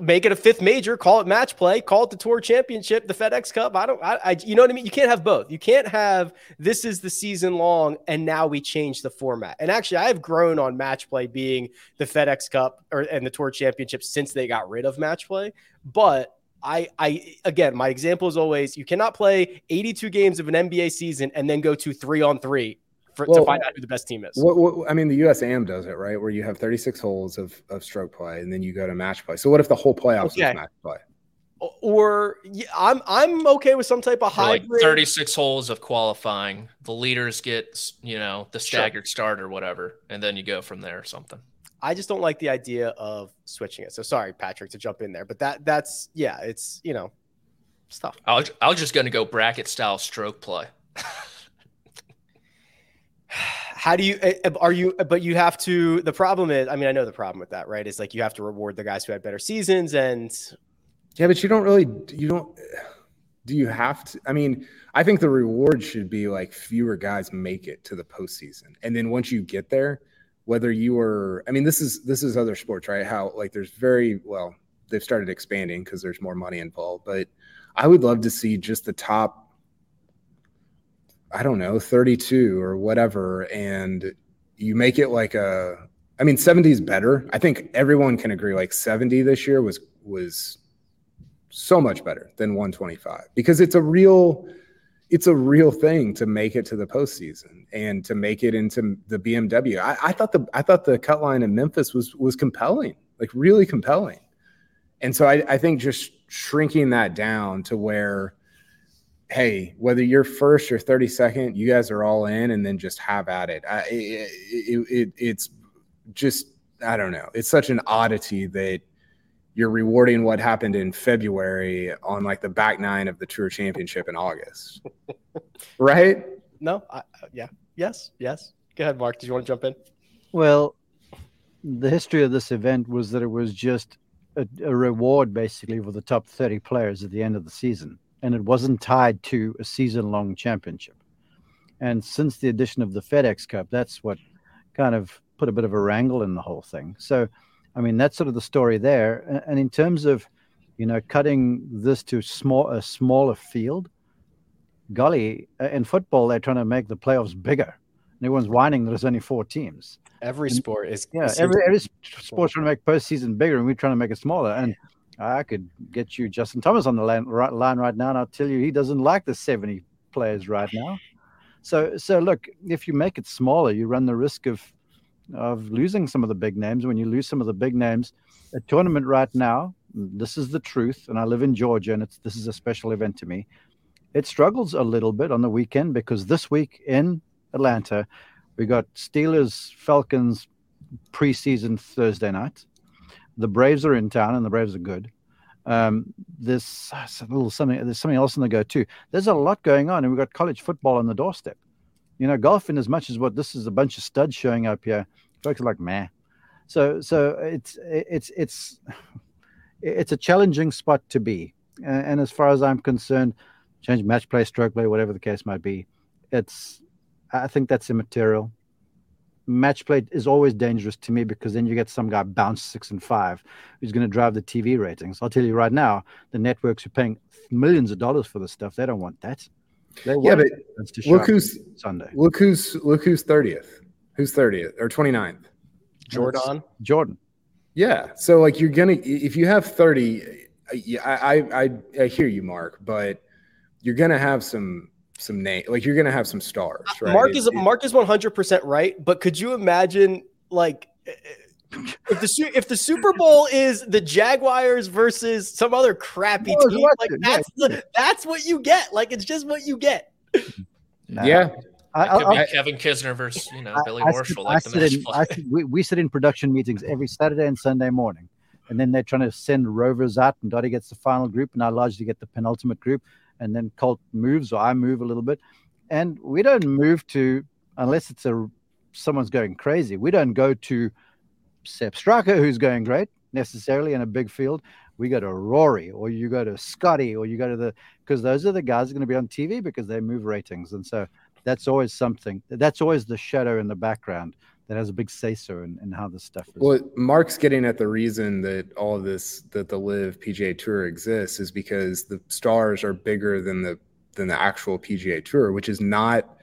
Make it a fifth major, call it match play, call it the tour championship, the FedEx Cup. I don't, I, I, you know what I mean? You can't have both. You can't have this is the season long and now we change the format. And actually, I have grown on match play being the FedEx Cup or and the tour championship since they got rid of match play. But I, I again, my example is always you cannot play 82 games of an NBA season and then go to three on three for, well, to find out who the best team is. What, what, I mean, the USAM does it right, where you have 36 holes of, of stroke play, and then you go to match play. So what if the whole playoffs okay. is match play? Or yeah, I'm I'm okay with some type of hybrid. Like 36 holes of qualifying. The leaders get you know the staggered sure. start or whatever, and then you go from there or something. I just don't like the idea of switching it. So sorry, Patrick, to jump in there, but that that's yeah, it's you know stuff. I was, I was just going to go bracket style stroke play. how do you eh, eh, are you but you have to the problem is i mean i know the problem with that right? Is like you have to reward the guys who had better seasons and yeah but you don't really you don't do you have to i mean i think the reward should be like fewer guys make it to the postseason. And then once you get there whether you are i mean this is this is other sports right? How like there's very well they've started expanding because there's more money involved but i would love to see just the top I don't know, 32 or whatever, and you make it like a I mean 70 is better. I think everyone can agree like 70 this year was was so much better than 125 because it's a real it's a real thing to make it to the postseason and to make it into the BMW. I, I thought the I thought the cut line in Memphis was was compelling, like really compelling. And so I, I think just shrinking that down to where hey, whether you're first or 32nd, you guys are all in and then just have at it. I, it, it, it it's just, I don't know. It's such an oddity that you're rewarding what happened in February on like the back nine of the tour championship in August. right? No, I, yeah. Yes. Yes. Go ahead, Mark. Did you want to jump in? Well, the history of this event was that it was just a, a reward basically for the top 30 players at the end of the season and it wasn't tied to a season long championship. And since the addition of the FedEx Cup, that's what kind of put a bit of a wrangle in the whole thing. So, I mean, that's sort of the story there. And in terms of, you know, cutting this to small a smaller field, golly, in football they're trying to make the playoffs bigger. Everyone's whining that there's only four teams. Every and, sport is yeah. Every every sport's trying to make postseason bigger, and we're trying to make it smaller. And I could get you Justin Thomas on the line right, line right now, and I'll tell you he doesn't like the 70 players right now. So, so look, if you make it smaller, you run the risk of of losing some of the big names. When you lose some of the big names, a tournament right now, this is the truth, and I live in Georgia, and it's this is a special event to me. It struggles a little bit on the weekend because this week in Atlanta, we got Steelers Falcons preseason Thursday night the Braves are in town, and the Braves are good. Um, there's a little something. There's something else in the go too. There's a lot going on, and we've got college football on the doorstep. You know, golf in as much as what this is a bunch of studs showing up here. Folks are like, meh. So, so it's it's it's it's a challenging spot to be. And, as far as I'm concerned, change match play, stroke play, whatever the case might be, it's I think that's immaterial match play is always dangerous to me because then you get some guy bounce six and five who's going to drive the TV ratings. I'll tell you right now, the networks are paying millions of dollars for this stuff. They don't want that. They yeah, but look who's Sunday. Look who's look who's thirtieth. Who's thirtieth or 29th? Jordan. Jordan. Yeah. So like you're gonna if you have thirty, I I I, I hear you, Mark, but you're gonna have some some name like you're gonna have some stars uh, right mark is it, mark is 100% right but could you imagine like if the if the Super Bowl is the Jaguars versus some other crappy team, like that's the, that's what you get. Like it's just what you get. Yeah. I, could I, be Kevin Kisner versus you know I, Billy Horschel. like the in, we, we sit in production meetings every Saturday and Sunday morning, and then they're trying to send rovers out, and Dottie gets the final group, and I largely get the penultimate group and then Colt moves or I move a little bit. And we don't move to unless it's a someone's going crazy. We don't go to Sepp Straka, who's going great necessarily in a big field. We go to Rory or you go to Scottie or you go to the because those are the guys are going to be on TV because they move ratings. And so that's always something. That's always the shadow in the background that has a big say so in, in how this stuff is. Well, Mark's getting at the reason that all of this that the LIV PGA Tour exists is because the stars are bigger than the than the actual PGA Tour, which is not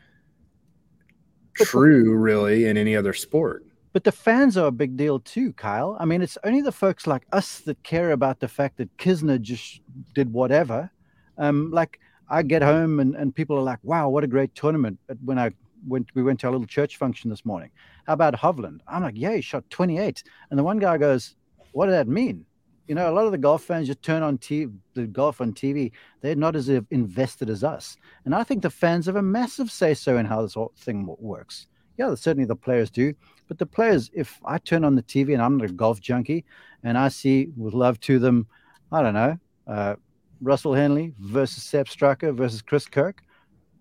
true really in any other sport. But the fans are a big deal too, Kyle. I mean, it's only the folks like us that care about the fact that Kisner just did whatever. Um, like I get home and, and people are like, wow, what a great tournament. But when I went, we went to our little church function this morning. How about Hovland? I'm like, yeah, he shot 28. And the one guy goes, what did that mean? You know, a lot of the golf fans just turn on TV, the golf on TV. They're not as invested as us. And I think the fans have a massive say so in how this whole thing works. Yeah, certainly the players do. But the players, if I turn on the TV and I'm not a golf junkie and I see with love to them, I don't know, uh, Russell Henley versus Sepp Straka versus Chris Kirk,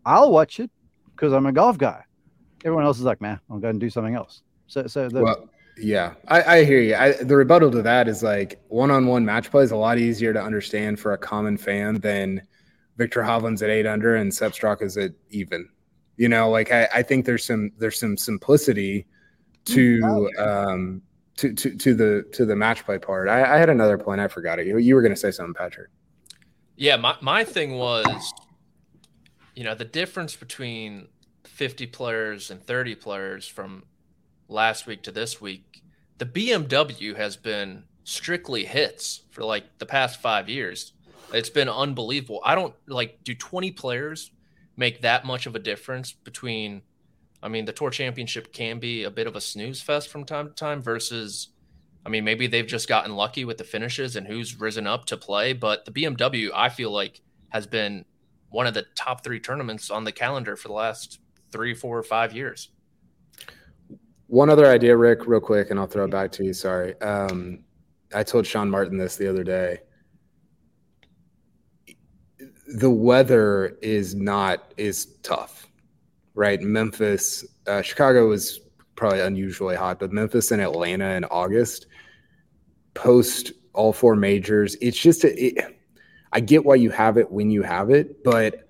I'll watch it because I'm a golf guy. Everyone else is like, man, I'll go and do something else. So, so the, well, yeah, I, I hear you. I, the rebuttal to that is like one-on-one match play is a lot easier to understand for a common fan than Viktor Hovland's at eight under and Sepp Straka's at even. You know, like I, I think there's some there's some simplicity to um to, to to the to the match play part. I, I had another point. I forgot it. You, you were going to say something, Patrick. Yeah, my my thing was, you know, the difference between 50 players and 30 players from last week to this week. The BMW has been strictly hits for like the past five years. It's been unbelievable. I don't like. Do 20 players make that much of a difference between I mean, the tour championship can be a bit of a snooze fest from time to time versus I mean, maybe they've just gotten lucky with the finishes and who's risen up to play, but the BMW I feel like has been one of the top 3 tournaments on the calendar for the last three, four, or five years. One other idea, Rick, real quick, and I'll throw it back to you. Sorry. Um, I told Sean Martin this the other day. The weather is not is tough right? Memphis, uh, Chicago was probably unusually hot, but Memphis and Atlanta in August, post all four majors, it's just a, it, I get why you have it when you have it, but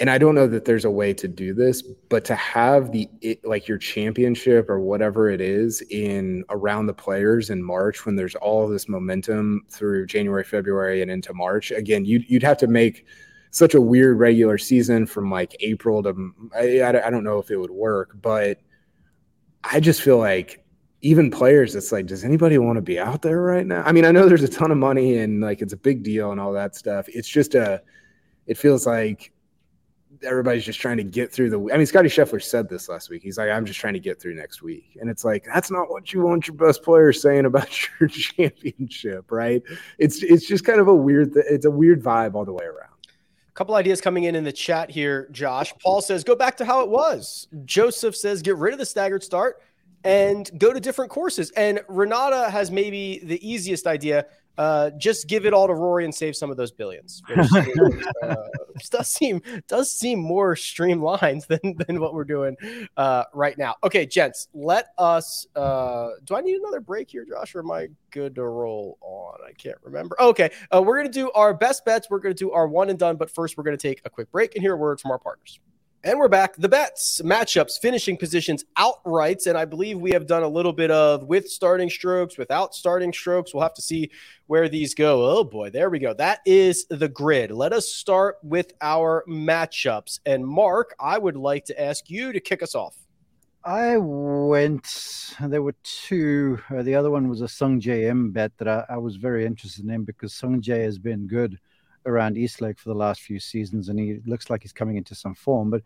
and I don't know that there's a way to do this, but to have the it, like your championship or whatever it is in around the players in March when there's all this momentum through January, February, and into March. Again, you'd you'd have to make such a weird regular season from like April to I, I don't know if it would work, but I just feel like even players, it's like, does anybody want to be out there right now? I mean, I know there's a ton of money and like it's a big deal and all that stuff. It's just a, it feels like everybody's just trying to get through the. I mean, Scotty Scheffler said this last week. He's like, I'm just trying to get through next week, and it's like that's not what you want your best player saying about your championship, right? It's it's just kind of a weird. It's a weird vibe all the way around A couple ideas coming in in the chat here, Josh. Paul says, go back to how it was. Joseph says, get rid of the staggered start and go to different courses. And Renata has maybe the easiest idea. Uh, just give it all to Rory and save some of those billions. Which, uh, does seem does seem more streamlined than, than what we're doing uh, right now. Okay, gents, let us. Uh, do I need another break here, Josh, or am I good to roll on? I can't remember. Okay, uh, we're gonna do our best bets. We're gonna do our one and done, but first we're gonna take a quick break and hear a word from our partners. And we're back. The bets, matchups, finishing positions, outrights. And I believe we have done a little bit of with starting strokes, without starting strokes. We'll have to see where these go. Oh boy, there we go. That is the grid. Let us start with our matchups. And Mark, I would like to ask you to kick us off. I went, there were two. Uh, the other one was a Sungjae Im bet that I, I was very interested in because Sung Jae has been good around East Lake for the last few seasons, and he looks like he's coming into some form. But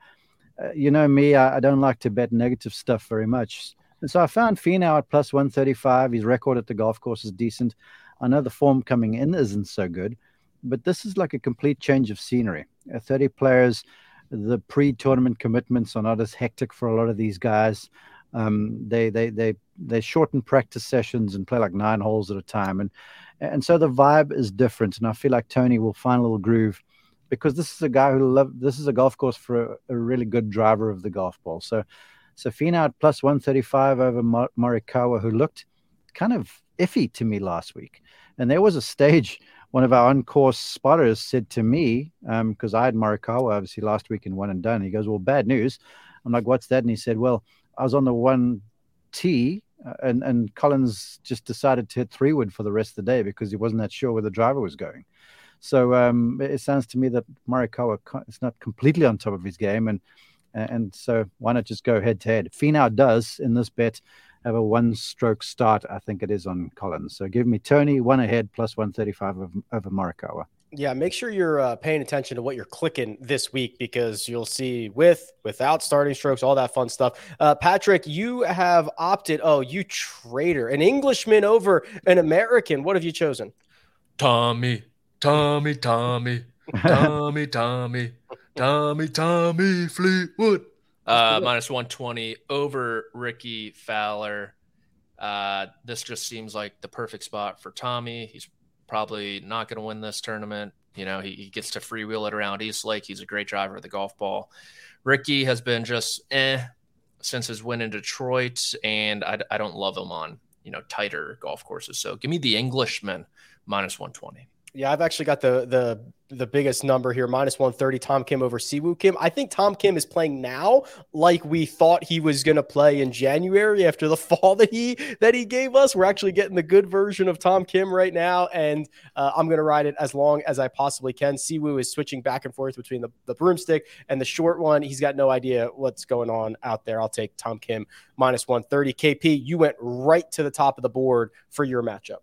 uh, you know me, I, I, don't like to bet negative stuff very much. And so I found Finau at plus 135. His record at the golf course is decent. I know the form coming in isn't so good, but this is like a complete change of scenery. Uh, 30 players, the pre tournament commitments are not as hectic for a lot of these guys. Um, they, they, they, they shorten practice sessions and play like nine holes at a time. And and so the vibe is different. And I feel like Tony will find a little groove because this is a guy who love. This is a golf course for a, a really good driver of the golf ball. So, Finau at plus one thirty five over Mar- Morikawa, who looked kind of iffy to me last week. And there was a stage one of our on-course spotters said to me, because um, I had Morikawa obviously last week in one and done. He goes, "Well, bad news." I'm like, "What's that?" And he said, "Well, I was on the one tee, and and Collins just decided to hit three wood for the rest of the day because he wasn't that sure where the driver was going. So um, it sounds to me that Morikawa is not completely on top of his game, and and so why not just go head to head? Finau does in this bet have a one stroke start, I think it is on Collins. So give me Tony one ahead plus 135 over, over Morikawa. Yeah, make sure you're uh, paying attention to what you're clicking this week because you'll see with, without starting strokes, all that fun stuff. Uh, Patrick, you have opted. Oh, you traitor, an Englishman over an American. What have you chosen? Tommy, Tommy, Tommy, Tommy, Tommy, Tommy, Tommy Fleetwood. Uh, minus 120 over Rickie Fowler. Uh, this just seems like the perfect spot for Tommy. He's probably not going to win this tournament. You know, he, he gets to freewheel it around East Lake. He's a great driver of the golf ball. Rickie has been just eh since his win in Detroit, and I, I don't love him on, you know, tighter golf courses. So give me the Englishman minus 120. Yeah, I've actually got the the the biggest number here, minus 130. Tom Kim over Si Woo Kim. I think Tom Kim is playing now like we thought he was going to play in January after the fall that he that he gave us. We're actually getting the good version of Tom Kim right now, and uh, I'm going to ride it as long as I possibly can. Siwoo is switching back and forth between the, the broomstick and the short one. He's got no idea what's going on out there. I'll take Tom Kim minus 130. KP, you went right to the top of the board for your matchup.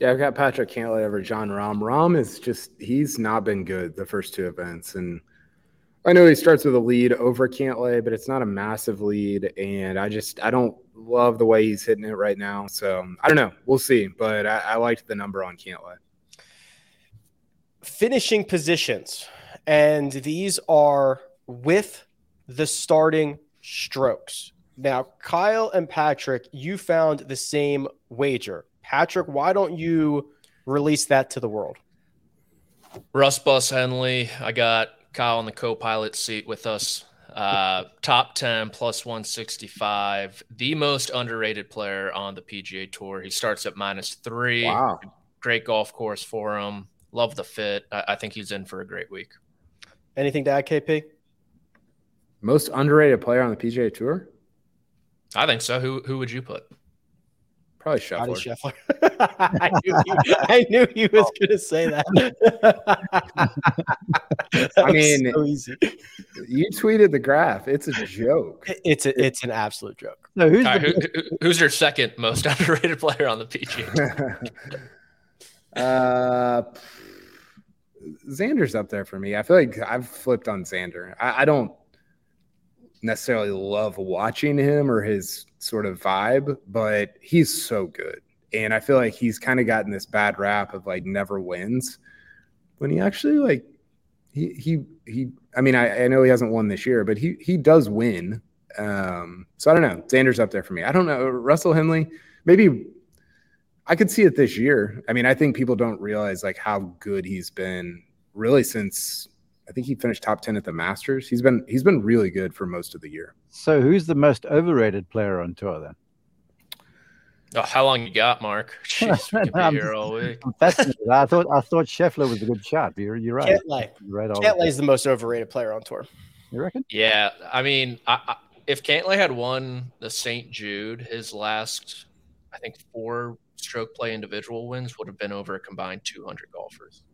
Yeah, I've got Patrick Cantlay over Jon Rahm. Rahm is just he's not been good the first two events, and I know he starts with a lead over Cantlay, but it's not a massive lead, and I just I don't love the way he's hitting it right now. So I don't know. We'll see, but I, I liked the number on Cantlay. Finishing positions, and these are with the starting strokes. Now, Kyle and Patrick, you found the same wager. Patrick, why don't you release that to the world? Russ Bus Henley. I got Kyle in the co pilot seat with us. Uh, top 10 plus 165. The most underrated player on the PGA Tour. He starts at minus three. Wow. Great golf course for him. Love the fit. I, I think he's in for a great week. Anything to add, KP? Most underrated player on the PGA Tour? I think so. Who who would you put? Probably Scheffler. Scheffler. I, knew he, I, knew he, was going to say that. that I mean, so easy. you tweeted the graph. It's a joke. It's a, it's an absolute joke. No, who's, right, who, who's your second most underrated player on the PGA? uh, Xander's up there for me. I feel like I've flipped on Xander. I, I don't necessarily love watching him or his sort of vibe, but he's so good. And I feel like he's kind of gotten this bad rap of like never wins when he actually like he he he I mean I, I know he hasn't won this year, but he he does win. Um so I don't know. Xander's up there for me. I don't know. Russell Henley, maybe I could see it this year. I mean, I think people don't realize like how good he's been really since I think he finished top 10 at the Masters. He's been he's been really good for most of the year. So who's the most overrated player on tour then? Oh, how long you got, Mark? Jeez, we could be here all week. I thought I thought Scheffler was a good shot. You're, you're right. Cantlay. You're right. Cantlay is the most overrated player on tour. You reckon? Yeah, I mean, I, I, if Cantlay had won the St. Jude, his last, I think, four stroke play individual wins would have been over a combined 200 golfers,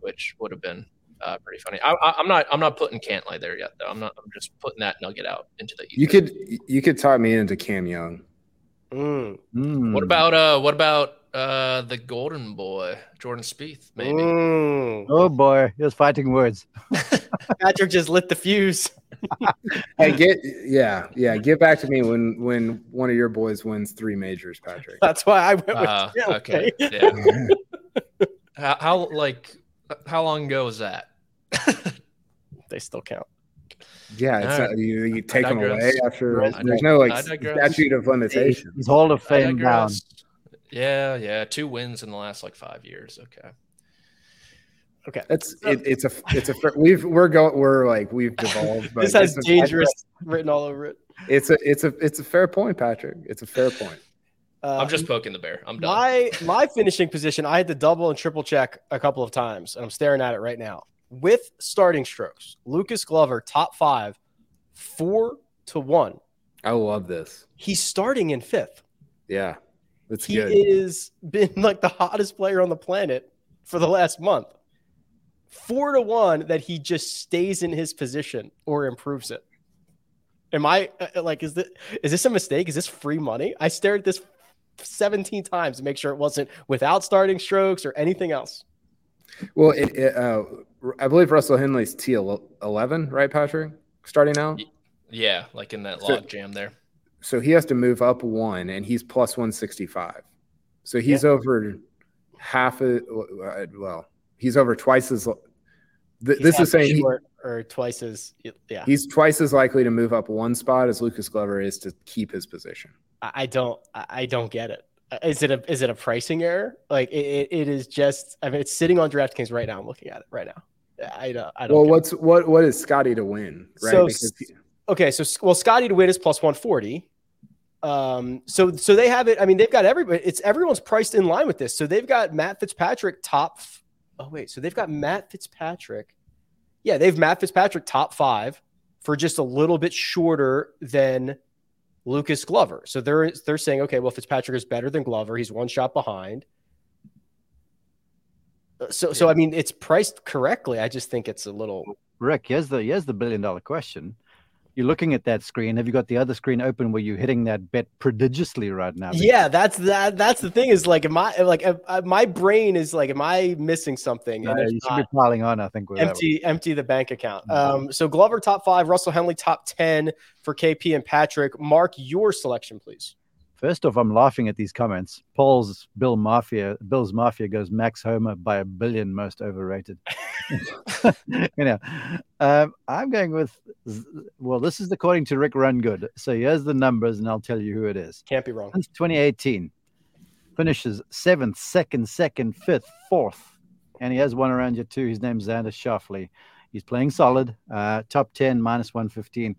which would have been uh, pretty funny. I, am not. I'm not putting Cantlay there yet, though. I'm not. I'm just putting that nugget out into the. Ether. You could. You could talk me into Cam Young. Mm. Mm. What about uh? What about uh? The Golden Boy, Jordan Spieth, maybe. Mm. Oh boy, he was fighting words. Patrick just lit the fuse. hey, get yeah, yeah. Get back to me when when one of your boys wins three majors, Patrick. That's why I went with. Uh, okay. Yeah. how, how like how long ago was that? they still count. Yeah, it's right. you, you take them away after. There's no like statute of limitations. He's Hall of Fame down. Yeah, yeah, two wins in the last like five years. Okay. Okay. It's it, it's a it's a we've we're going we're like we've devolved. this has dangerous written all over it. It's a it's a it's a fair point, Patrick. It's a fair point. Uh, I'm just poking the bear. I'm done. My my finishing position, I had to double and triple check a couple of times, and I'm staring at it right now. With starting strokes, Lucas Glover top five, four to one I love this. He's starting in fifth. Yeah, that's good. he good. is been like the hottest player on the planet for the last month. Four to one that he just stays in his position or improves it. Am I uh, like is this is this a mistake? Is this free money? I stared at this 17 times to make sure it wasn't without starting strokes or anything else. Well, it, it, uh, I believe Russell Henley's T eleven, right, Patrick? Starting out. Yeah, like in that log jam there. So he has to move up one, and he's plus one sixty five. So he's yeah. over half of well, he's over twice as. Th- this is saying short he, or twice as yeah. He's twice as likely to move up one spot as Lucas Glover is to keep his position. I don't I don't get it. Uh, is it a is it a pricing error? Like it, it is just I mean it's sitting on DraftKings right now. I'm looking at it right now. I don't. I don't well, what's what what is Scottie to win? Right. So he, okay, so well, Scottie to win is plus 140. Um, so so they have it. I mean, they've got everybody. It's everyone's priced in line with this. So they've got Matt Fitzpatrick top. Oh wait, so they've got Matt Fitzpatrick. Yeah, they've Matt Fitzpatrick top five for just a little bit shorter than Lucas Glover. So they're they're saying, okay, well, Fitzpatrick is better than Glover. He's one shot behind. So yeah. so I mean, it's priced correctly. I just think it's a little. Rick, here's the here's the billion dollar question you're looking at that screen. Have you got the other screen open where you're hitting that bet prodigiously right now? Yeah, that's that. That's the thing is like, am I like my brain is like, am I missing something? No, you should be piling on. I think empty empty the bank account. Mm-hmm. Um, so Glover top five, Russell Henley top ten for KP and Patrick. Mark your selection, please. First off, I'm laughing at these comments. Paul's Bill Mafia, Bill's Mafia goes Max Homa by a billion most overrated. you know, um, I'm going with, well, this is according to Rick Rungood. So here's the numbers, and I'll tell you who it is. Can't be wrong. Since 2018, finishes seventh, second, second, fifth, fourth, and he has one around you too. His name's Xander Schauffele. He's playing solid, uh, top 10, minus 115.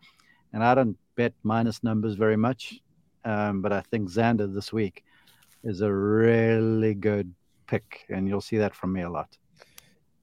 And I don't bet minus numbers very much. Um, but I think Xander this week is a really good pick, and you'll see that from me a lot.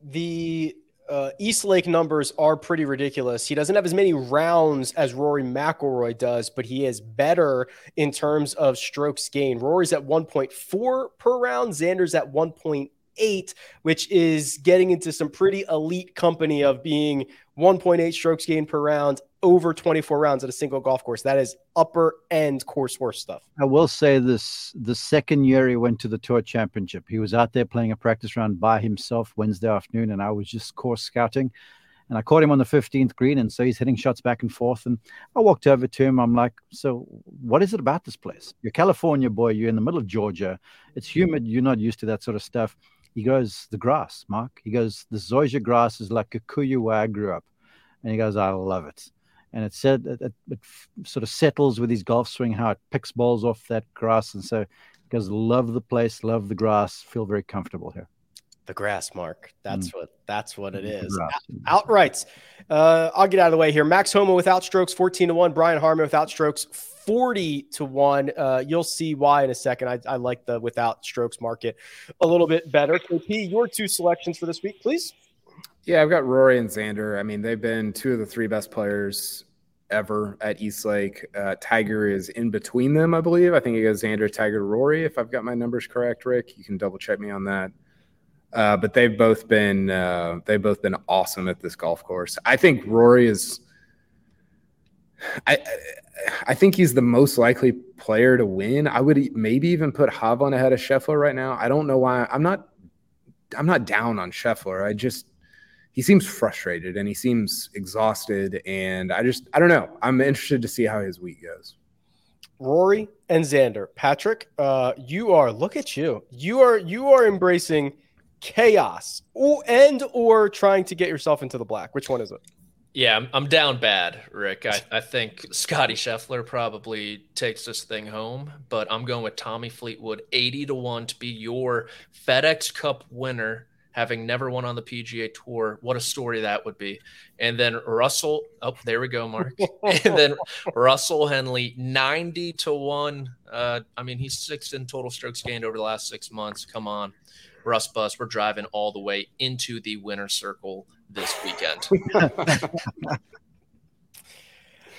The uh, East Lake numbers are pretty ridiculous. He doesn't have as many rounds as Rory McIlroy does, but he is better in terms of strokes gained. Rory's at 1.4 per round, Xander's at 1.8, which is getting into some pretty elite company of being 1.8 strokes gained per round over 24 rounds at a single golf course. That is upper end course horse stuff. I will say this the second year he went to the tour championship, he was out there playing a practice round by himself Wednesday afternoon, and I was just course scouting. And I caught him on the 15th green, and so he's hitting shots back and forth. And I walked over to him. I'm like, So, what is it about this place? You're California boy, you're in the middle of Georgia. It's humid. You're not used to that sort of stuff. He goes, The grass, Mark. He goes, The Zoysia grass is like Kikuyu where I grew up. And he goes, I love it and it said it, it, sort of settles with his golf swing how it picks balls off that grass. And so because love the place love the grass feel very comfortable here. The grass mark. That's mm. what that's what it is. outrights. Uh, i'll get out of the way here. Max homa without strokes 14 to 1 brian harman without strokes 40 to 1 uh, you'll see why in a second. I, I like the without strokes market a little bit better. Kp your two selections for this week please yeah, I've got Rory and Xander. I mean, they've been two of the three best players ever at East Lake. Uh, Tiger is in between them, I believe. I think it goes Xander, Tiger, Rory. If I've got my numbers correct, Rick, you can double check me on that. Uh, but they've both been uh, they've both been awesome at this golf course. I think Rory is. I I think he's the most likely player to win. I would maybe even put Hovland ahead of Scheffler right now. I don't know why. I'm not. I'm not down on Scheffler. I just he seems frustrated and he seems exhausted. And I just, I don't know. I'm interested to see how his week goes. Rory and Xander, Patrick, uh, you are look at you. You are you are embracing chaos or, and or trying to get yourself into the black. Which one is it? Yeah, I'm, I'm down bad, Rick. I, I think Scottie Scheffler probably takes this thing home, but I'm going with Tommy Fleetwood, 80 to 1 to be your FedEx Cup winner having never won on the PGA Tour. What a story that would be. And then Russell, oh, there we go, Mark. and then Russell Henley, 90 to 1. Uh, I mean, he's six in total strokes gained over the last six months. Come on. Russ Bus, we're driving all the way into the winner circle this weekend.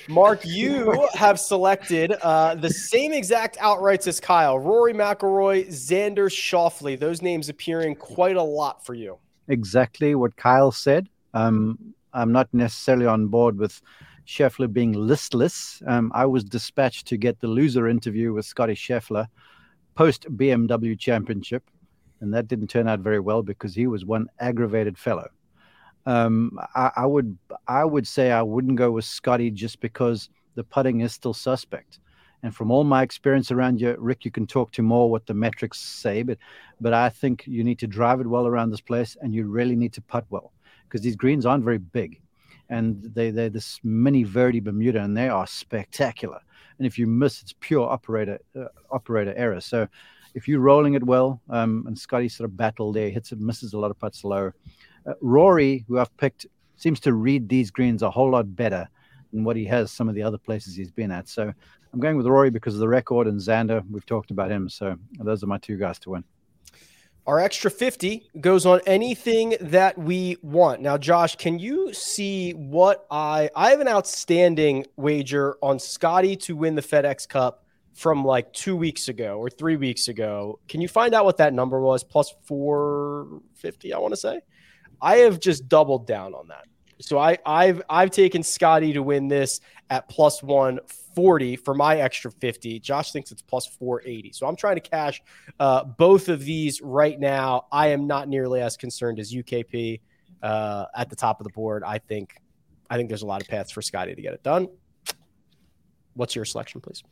Mark, you have selected uh, the same exact outrights as Kyle: Rory McIlroy, Xander Schauffele. Those names appearing quite a lot for you. Exactly what Kyle said. Um, I'm not necessarily on board with Scheffler being listless. Um, I was dispatched to get the loser interview with Scottie Scheffler post BMW Championship, and that didn't turn out very well because he was one aggravated fellow. Um, I, I, would I would say I wouldn't go with Scottie just because the putting is still suspect. And from all my experience around you, Rick, you can talk to more what the metrics say, but but I think you need to drive it well around this place, and you really need to putt well because these greens aren't very big, and they they're this MiniVerde Bermuda, and they are spectacular. And if you miss, it's pure operator uh, operator error. So if you're rolling it well, um, and Scottie sort of battled there, hits it, misses a lot of putts low. Uh, Rory, who I've picked, seems to read these greens a whole lot better than what he has some of the other places he's been at. So I'm going with Rory because of the record and Xander. We've talked about him. So those are my two guys to win. Our extra 50 goes on anything that we want. Now, Josh, can you see what I I have an outstanding wager on Scottie to win the FedEx Cup from like 2 weeks ago or 3 weeks ago. Can you find out what that number was? Plus 450, I want to say. I have just doubled down on that. So I, I've I've taken Scottie to win this at plus 140 for my extra 50. Josh thinks it's plus 480. So I'm trying to cash uh, both of these right now. I am not nearly as concerned as UKP uh, at the top of the board. I think I think there's a lot of paths for Scottie to get it done. What's your selection, please?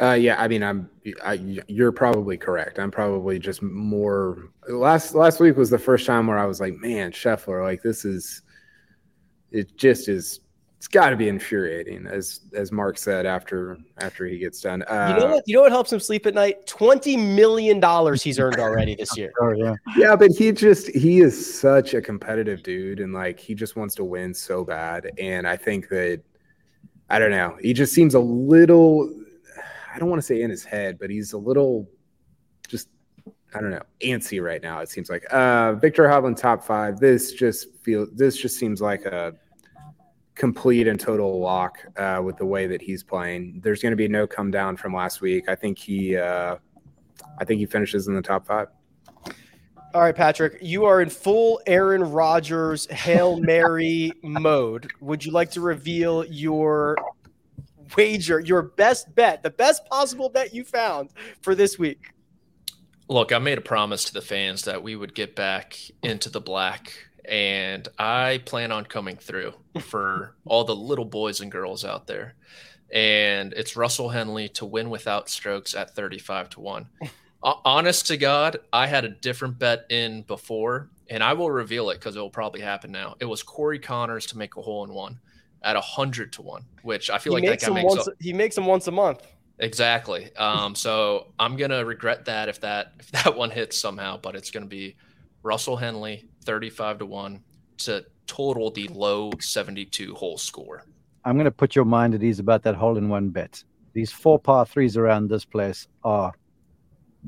Uh, yeah, I mean, I'm. I, you're probably correct. I'm probably just more. Last last week was the first time where I was like, man, Scheffler, like this is. It just is. It's got to be infuriating, as as Mark said after after he gets done. Uh, you know what? You know what helps him sleep at night? Twenty million dollars he's earned already this year. Oh yeah, yeah, but he just he is such a competitive dude, and like he just wants to win so bad. And I think that I don't know. He just seems a little I don't want to say in his head, but he's a little just I don't know antsy right now. It seems like uh, Viktor Hovland top five. This just feel this just seems like a complete and total lock uh, with the way that he's playing. There's going to be no come down from last week. I think he uh, I think he finishes in the top five. All right, Patrick, you are in full Aaron Rodgers Hail Mary mode. Would you like to reveal your wager, your best bet, the best possible bet you found for this week? Look, I made a promise to the fans that we would get back into the black, and I plan on coming through for all the little boys and girls out there. And it's Russell Henley to win without strokes at 35 to 1. Honest to God, I had a different bet in before, and I will reveal it because it will probably happen now. It was Corey Conners to make a hole in one at a hundred to one, which I feel he like that guy makes. Once, he makes them once a month. Exactly. Um, so I'm gonna regret that if that if that one hits somehow, but it's gonna be Russell Henley thirty-five to one to total the low seventy-two hole score. I'm gonna put your mind at ease about that hole in one bet. These four par threes around this place are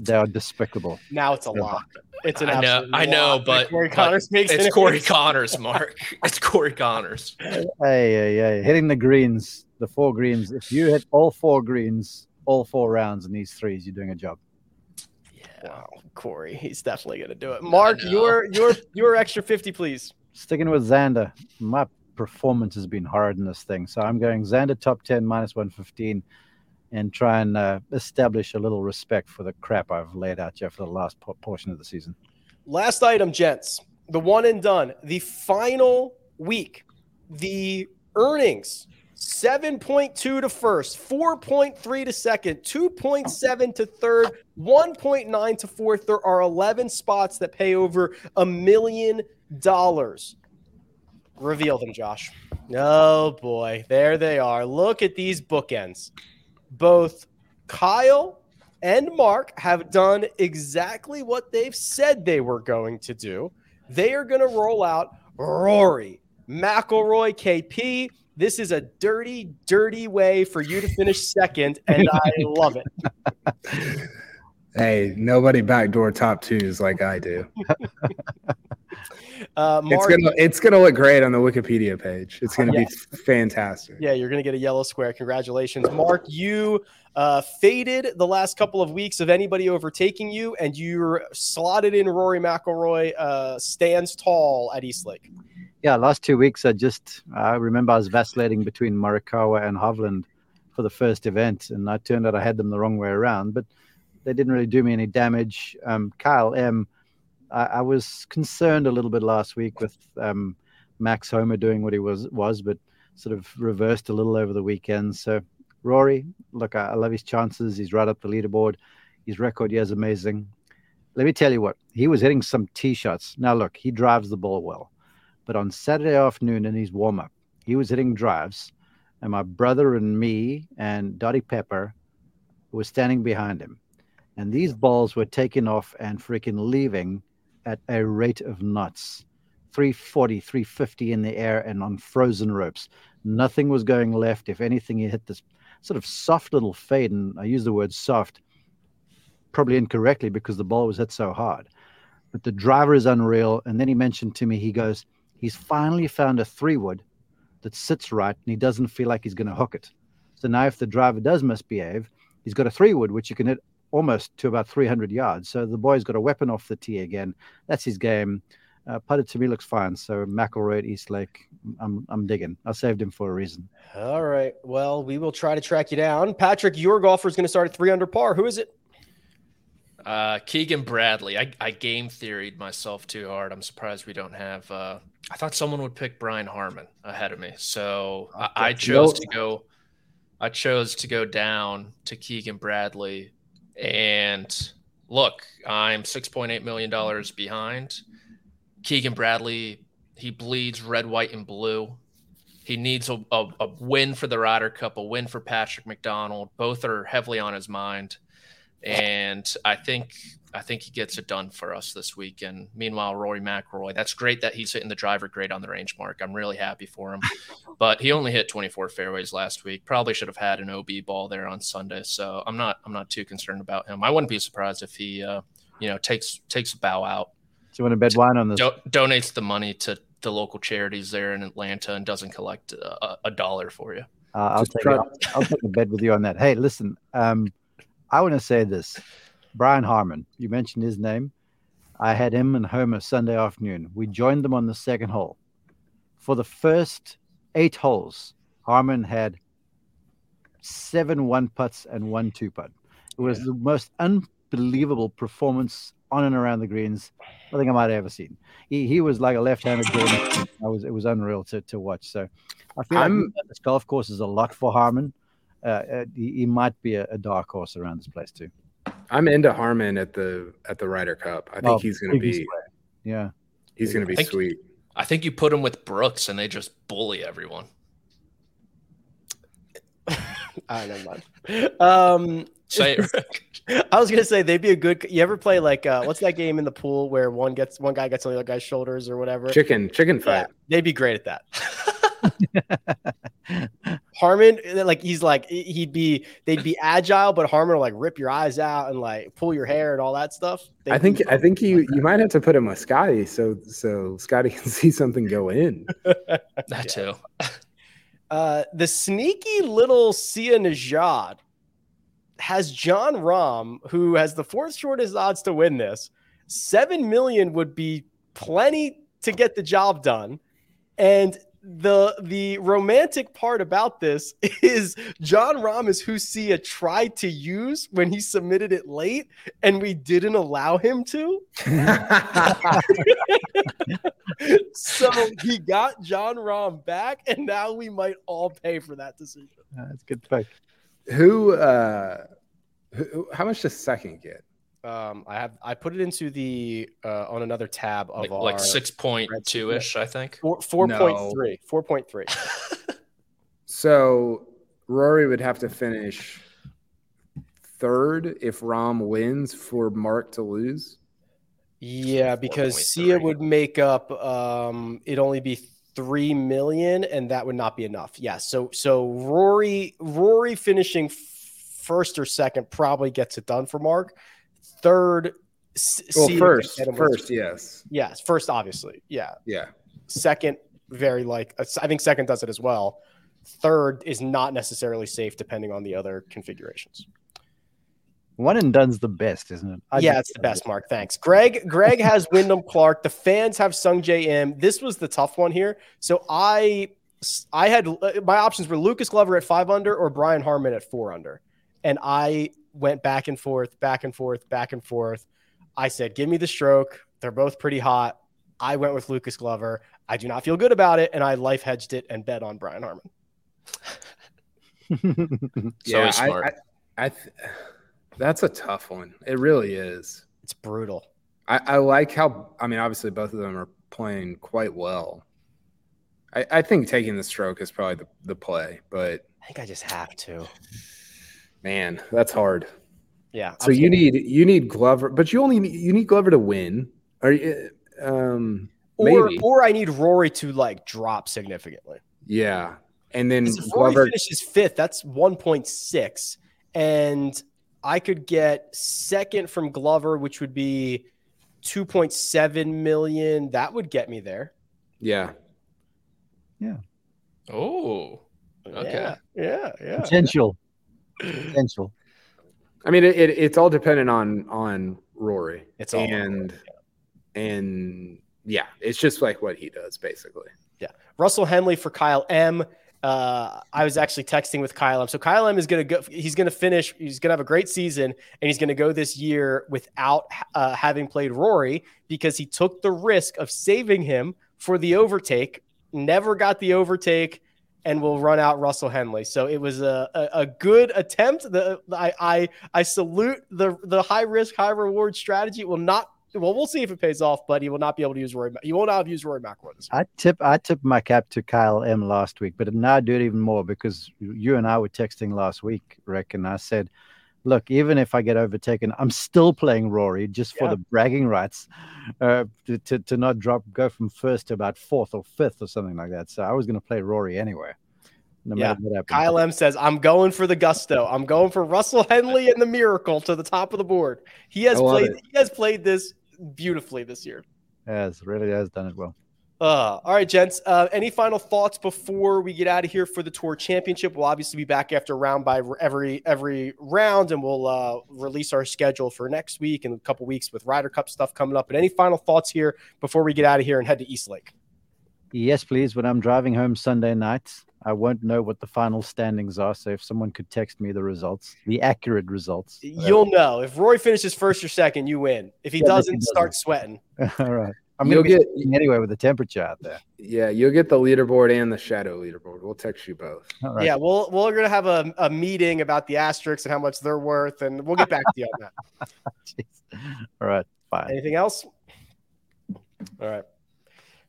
they are despicable. Now it's a lock. It's an I know, I know, but, Corey Conners makes it's Corey Conners, Mark. It's Corey Conners. Hey, hey, hey, hitting the greens, the four greens. If you hit all four greens, all four rounds in these threes, you're doing a job. Yeah, wow, Corey, he's definitely gonna do it. Mark, your your your extra fifty, please. Sticking with Xander, my performance has been hard in this thing, so I'm going Xander top ten minus one fifteen and try and uh, establish a little respect for the crap I've laid out here for the last portion of the season. Last item, gents, the one and done, the final week, the earnings 7.2 to first, 4.3 to second, 2.7 to third, 1.9 to fourth. There are 11 spots that pay over a million dollars. Reveal them, Josh. Oh boy, there they are. Look at these bookends both Kyle and Mark have done exactly what they've said they were going to do. They are going to roll out Rory, McIlroy, KP. This is a dirty, dirty way for you to finish second, and I love it. Hey, nobody backdoor top twos like I do. Uh, It's gonna it's gonna look great on the Wikipedia page. It's gonna Yeah. be fantastic. yeah, you're gonna get a yellow square. Congratulations, Mark. You uh, faded the last couple of weeks of anybody overtaking you, and you're slotted in. Rory McIlroy uh, stands tall at East Lake. Yeah, last two weeks I just I remember I was vacillating between Morikawa and Hovland for the first event, and I turned out I had them the wrong way around, but they didn't really do me any damage. Um, Kyle M, I, I was concerned a little bit last week with um, Max Homa doing what he was was, but sort of reversed a little over the weekend. So Rory, look, I, I love his chances. He's right up the leaderboard. His record, yeah, is amazing. Let me tell you what he was hitting some tee shots. Now look, he drives the ball well. But on Saturday afternoon in his warm up, he was hitting drives, and my brother and me and Dottie Pepper were standing behind him. And these balls were taking off and freaking leaving at a rate of knots 340, 350 in the air and on frozen ropes. Nothing was going left. If anything, he hit this sort of soft little fade. And I use the word soft probably incorrectly because the ball was hit so hard. But the driver is unreal. And then he mentioned to me, he goes, he's finally found a three wood that sits right and he doesn't feel like he's going to hook it. So now, if the driver does misbehave, he's got a three wood which you can hit almost to about 300 yards. So the boy's got a weapon off the tee again. That's his game. Uh, putted to me looks fine. So McIlroy at East Lake, I'm I'm digging. I saved him for a reason. All right. Well, we will try to track you down. Patrick, your golfer is going to start at three under par. Who is it? Uh, Keegan Bradley. I, I game theoried myself too hard. I'm surprised we don't have. Uh, I thought someone would pick Brian Harman ahead of me, so I, I chose to go. I chose to go down to Keegan Bradley, and look, I'm 6.8 million dollars behind. Keegan Bradley, he bleeds red, white, and blue. He needs a, a, a win for the Ryder Cup, a win for Patrick McDonald. Both are heavily on his mind and I think I think he gets it done for us this week. And meanwhile, Rory McIlroy, that's great that he's hitting the driver great on the range mark. I'm really happy for him, but he only hit 24 fairways last week. Probably should have had an OB ball there on Sunday. So I'm not I'm not too concerned about him. I wouldn't be surprised if he uh, you know takes takes a bow out, Do you want to bet wine on this? do- donates the money to the local charities there in Atlanta, and doesn't collect a, a dollar for you. Uh, I'll Just take try- it. I'll, I'll take a bet with you on that. Hey, listen, um, I want to say this. Brian Harman, you mentioned his name. I had him and Homa Sunday afternoon. We joined them on the second hole. For the first eight holes, Harman had seven one putts and one two putt. It was the most unbelievable performance on and around the greens I think I might have ever seen. He, he was like a left-handed Jordan. I was it was unreal to, to watch. So I feel like I'm- this golf course is a lot for Harman. Uh, uh, he, he might be a, a dark horse around this place too. I'm into Harman at the at the Ryder Cup. I think Oh, he's gonna big be Yeah. he's gonna be Thank you. sweet. I think you put him with Brooks, and they just bully everyone. I never mind. Um, Say it, Rick. I was gonna say they'd be a good. You ever play like uh, what's that game in the pool where one gets one guy gets on the other guy's shoulders or whatever? Chicken chicken Yeah, fight. they'd be great at that. Harman, like he's like he'd be they'd be agile, but Harman will like rip your eyes out and like pull your hair and all that stuff. They'd I think I think you you might have to put him with Scottie so so Scottie can see something go in. that too. uh, the sneaky little Sia Nejad has Jon Rahm, who has the fourth shortest odds to win this. Seven million would be plenty to get the job done, and the the romantic part about this is Jon Rahm is who Sia tried to use when he submitted it late, and we didn't allow him to. so he got Jon Rahm back, and now we might all pay for that decision. Uh, that's a good pick. who uh who, how much does second get? Um, I have I put it into the uh, on another tab of Like, like six point two ish, I think. four four point three four point three. So Rory would have to finish third if Rahm wins for Mark to lose. Yeah, because Sia would make up um it'd only be three million, and that would not be enough. Yeah, so so Rory Rory finishing first or second probably gets it done for Mark. Third, s- Well, first, first, yes, yes, first, obviously, yeah. yeah. Second, very like uh, I think second does it as well. Third is not necessarily safe depending on the other configurations. One and done's the best, isn't it? I yeah, it's the best, Mark. Thanks. Greg, Greg has Wyndham Clark. The fans have Sungjae Im. This was the tough one here. So I I had uh, my options were Lucas Glover at five under or Brian Harman at four under. And I went back and forth, back and forth, back and forth. I said, give me the stroke. They're both pretty hot. I went with Lucas Glover. I do not feel good about it. And I life hedged it and bet on Brian Harman. So yeah, he's smart. I, I, I th- that's a tough one. It really is. It's brutal. I, I like how. I mean, obviously, both of them are playing quite well. I, I think taking the stroke is probably the, the play, but I think I just have to. Man, that's hard. Yeah. So you need you need Glover, but you only need, you need Glover to win. Are you? Um, or maybe. or I need Rory to like drop significantly. yeah, and then If Rory Glover. finishes fifth, that's 1.6. And I could get second from Glover, which would be 2.7 million. That would get me there. Yeah. Yeah, Oh, Okay. Yeah. Yeah. yeah. Potential. Potential. I mean, it, it, it's all dependent on on Rory. It's all and and yeah, it's just like what he does basically. Yeah, Russell Henley for Kyle M. Uh, I was actually texting with Kyle M. So Kyle M is going to go. He's going to finish. He's going to have a great season, and he's going to go this year without uh, having played Rory because he took the risk of saving him for the overtake. Never got the overtake, and will run out Russell Henley. So it was a, a, a good attempt. The I, I I salute the the high risk high reward strategy. It will not. Well, we'll see if it pays off, but he will not be able to use Rory. He will not have used Rory McIlroy this year. I tip I tipped my cap to Kyle M last week, but now I do it even more because you and I were texting last week, Rick, and I said, look, even if I get overtaken, I'm still playing Rory just for Yeah. the bragging rights, uh, to, to to not drop go from first to about fourth or fifth or something like that. So I was going to play Rory anyway, no Yeah. matter what happened. Kyle M says, I'm going for the gusto. I'm going for Russell Henley and the miracle to the top of the board. He has played it. he has played this beautifully this year. Has really has done it well. Uh, all right, gents. Uh, any final thoughts before we get out of here for the tour championship? We'll obviously be back after round by every every round, and we'll uh, release our schedule for next week and a couple weeks with Ryder Cup stuff coming up. But any final thoughts here before we get out of here and head to East Lake? Yes, please. When I'm driving home Sunday night, I won't know what the final standings are. So if someone could text me the results, the accurate results. You'll know if Roy finishes first or second, you win. If he Yeah, doesn't, doesn't. start sweating. All right. I'm You'll going to get- anyway with the temperature out there. Yeah, you'll get the leaderboard and the shadow leaderboard. We'll text you both. All right. Yeah, we'll we're gonna have a, a meeting about the asterisks and how much they're worth, and we'll get back to you on that. Jeez. All right. Fine. Anything else? All right.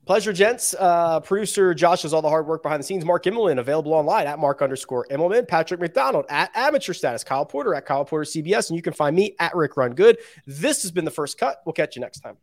Pleasure, gents. Uh, producer Josh does all the hard work behind the scenes. Mark Immelman, available online at Mark underscore Immelman. Patrick McDonald at Amateur Status. Kyle Porter at Kyle Porter CBS. And you can find me at Rick Run Good. This has been the first cut. We'll catch you next time.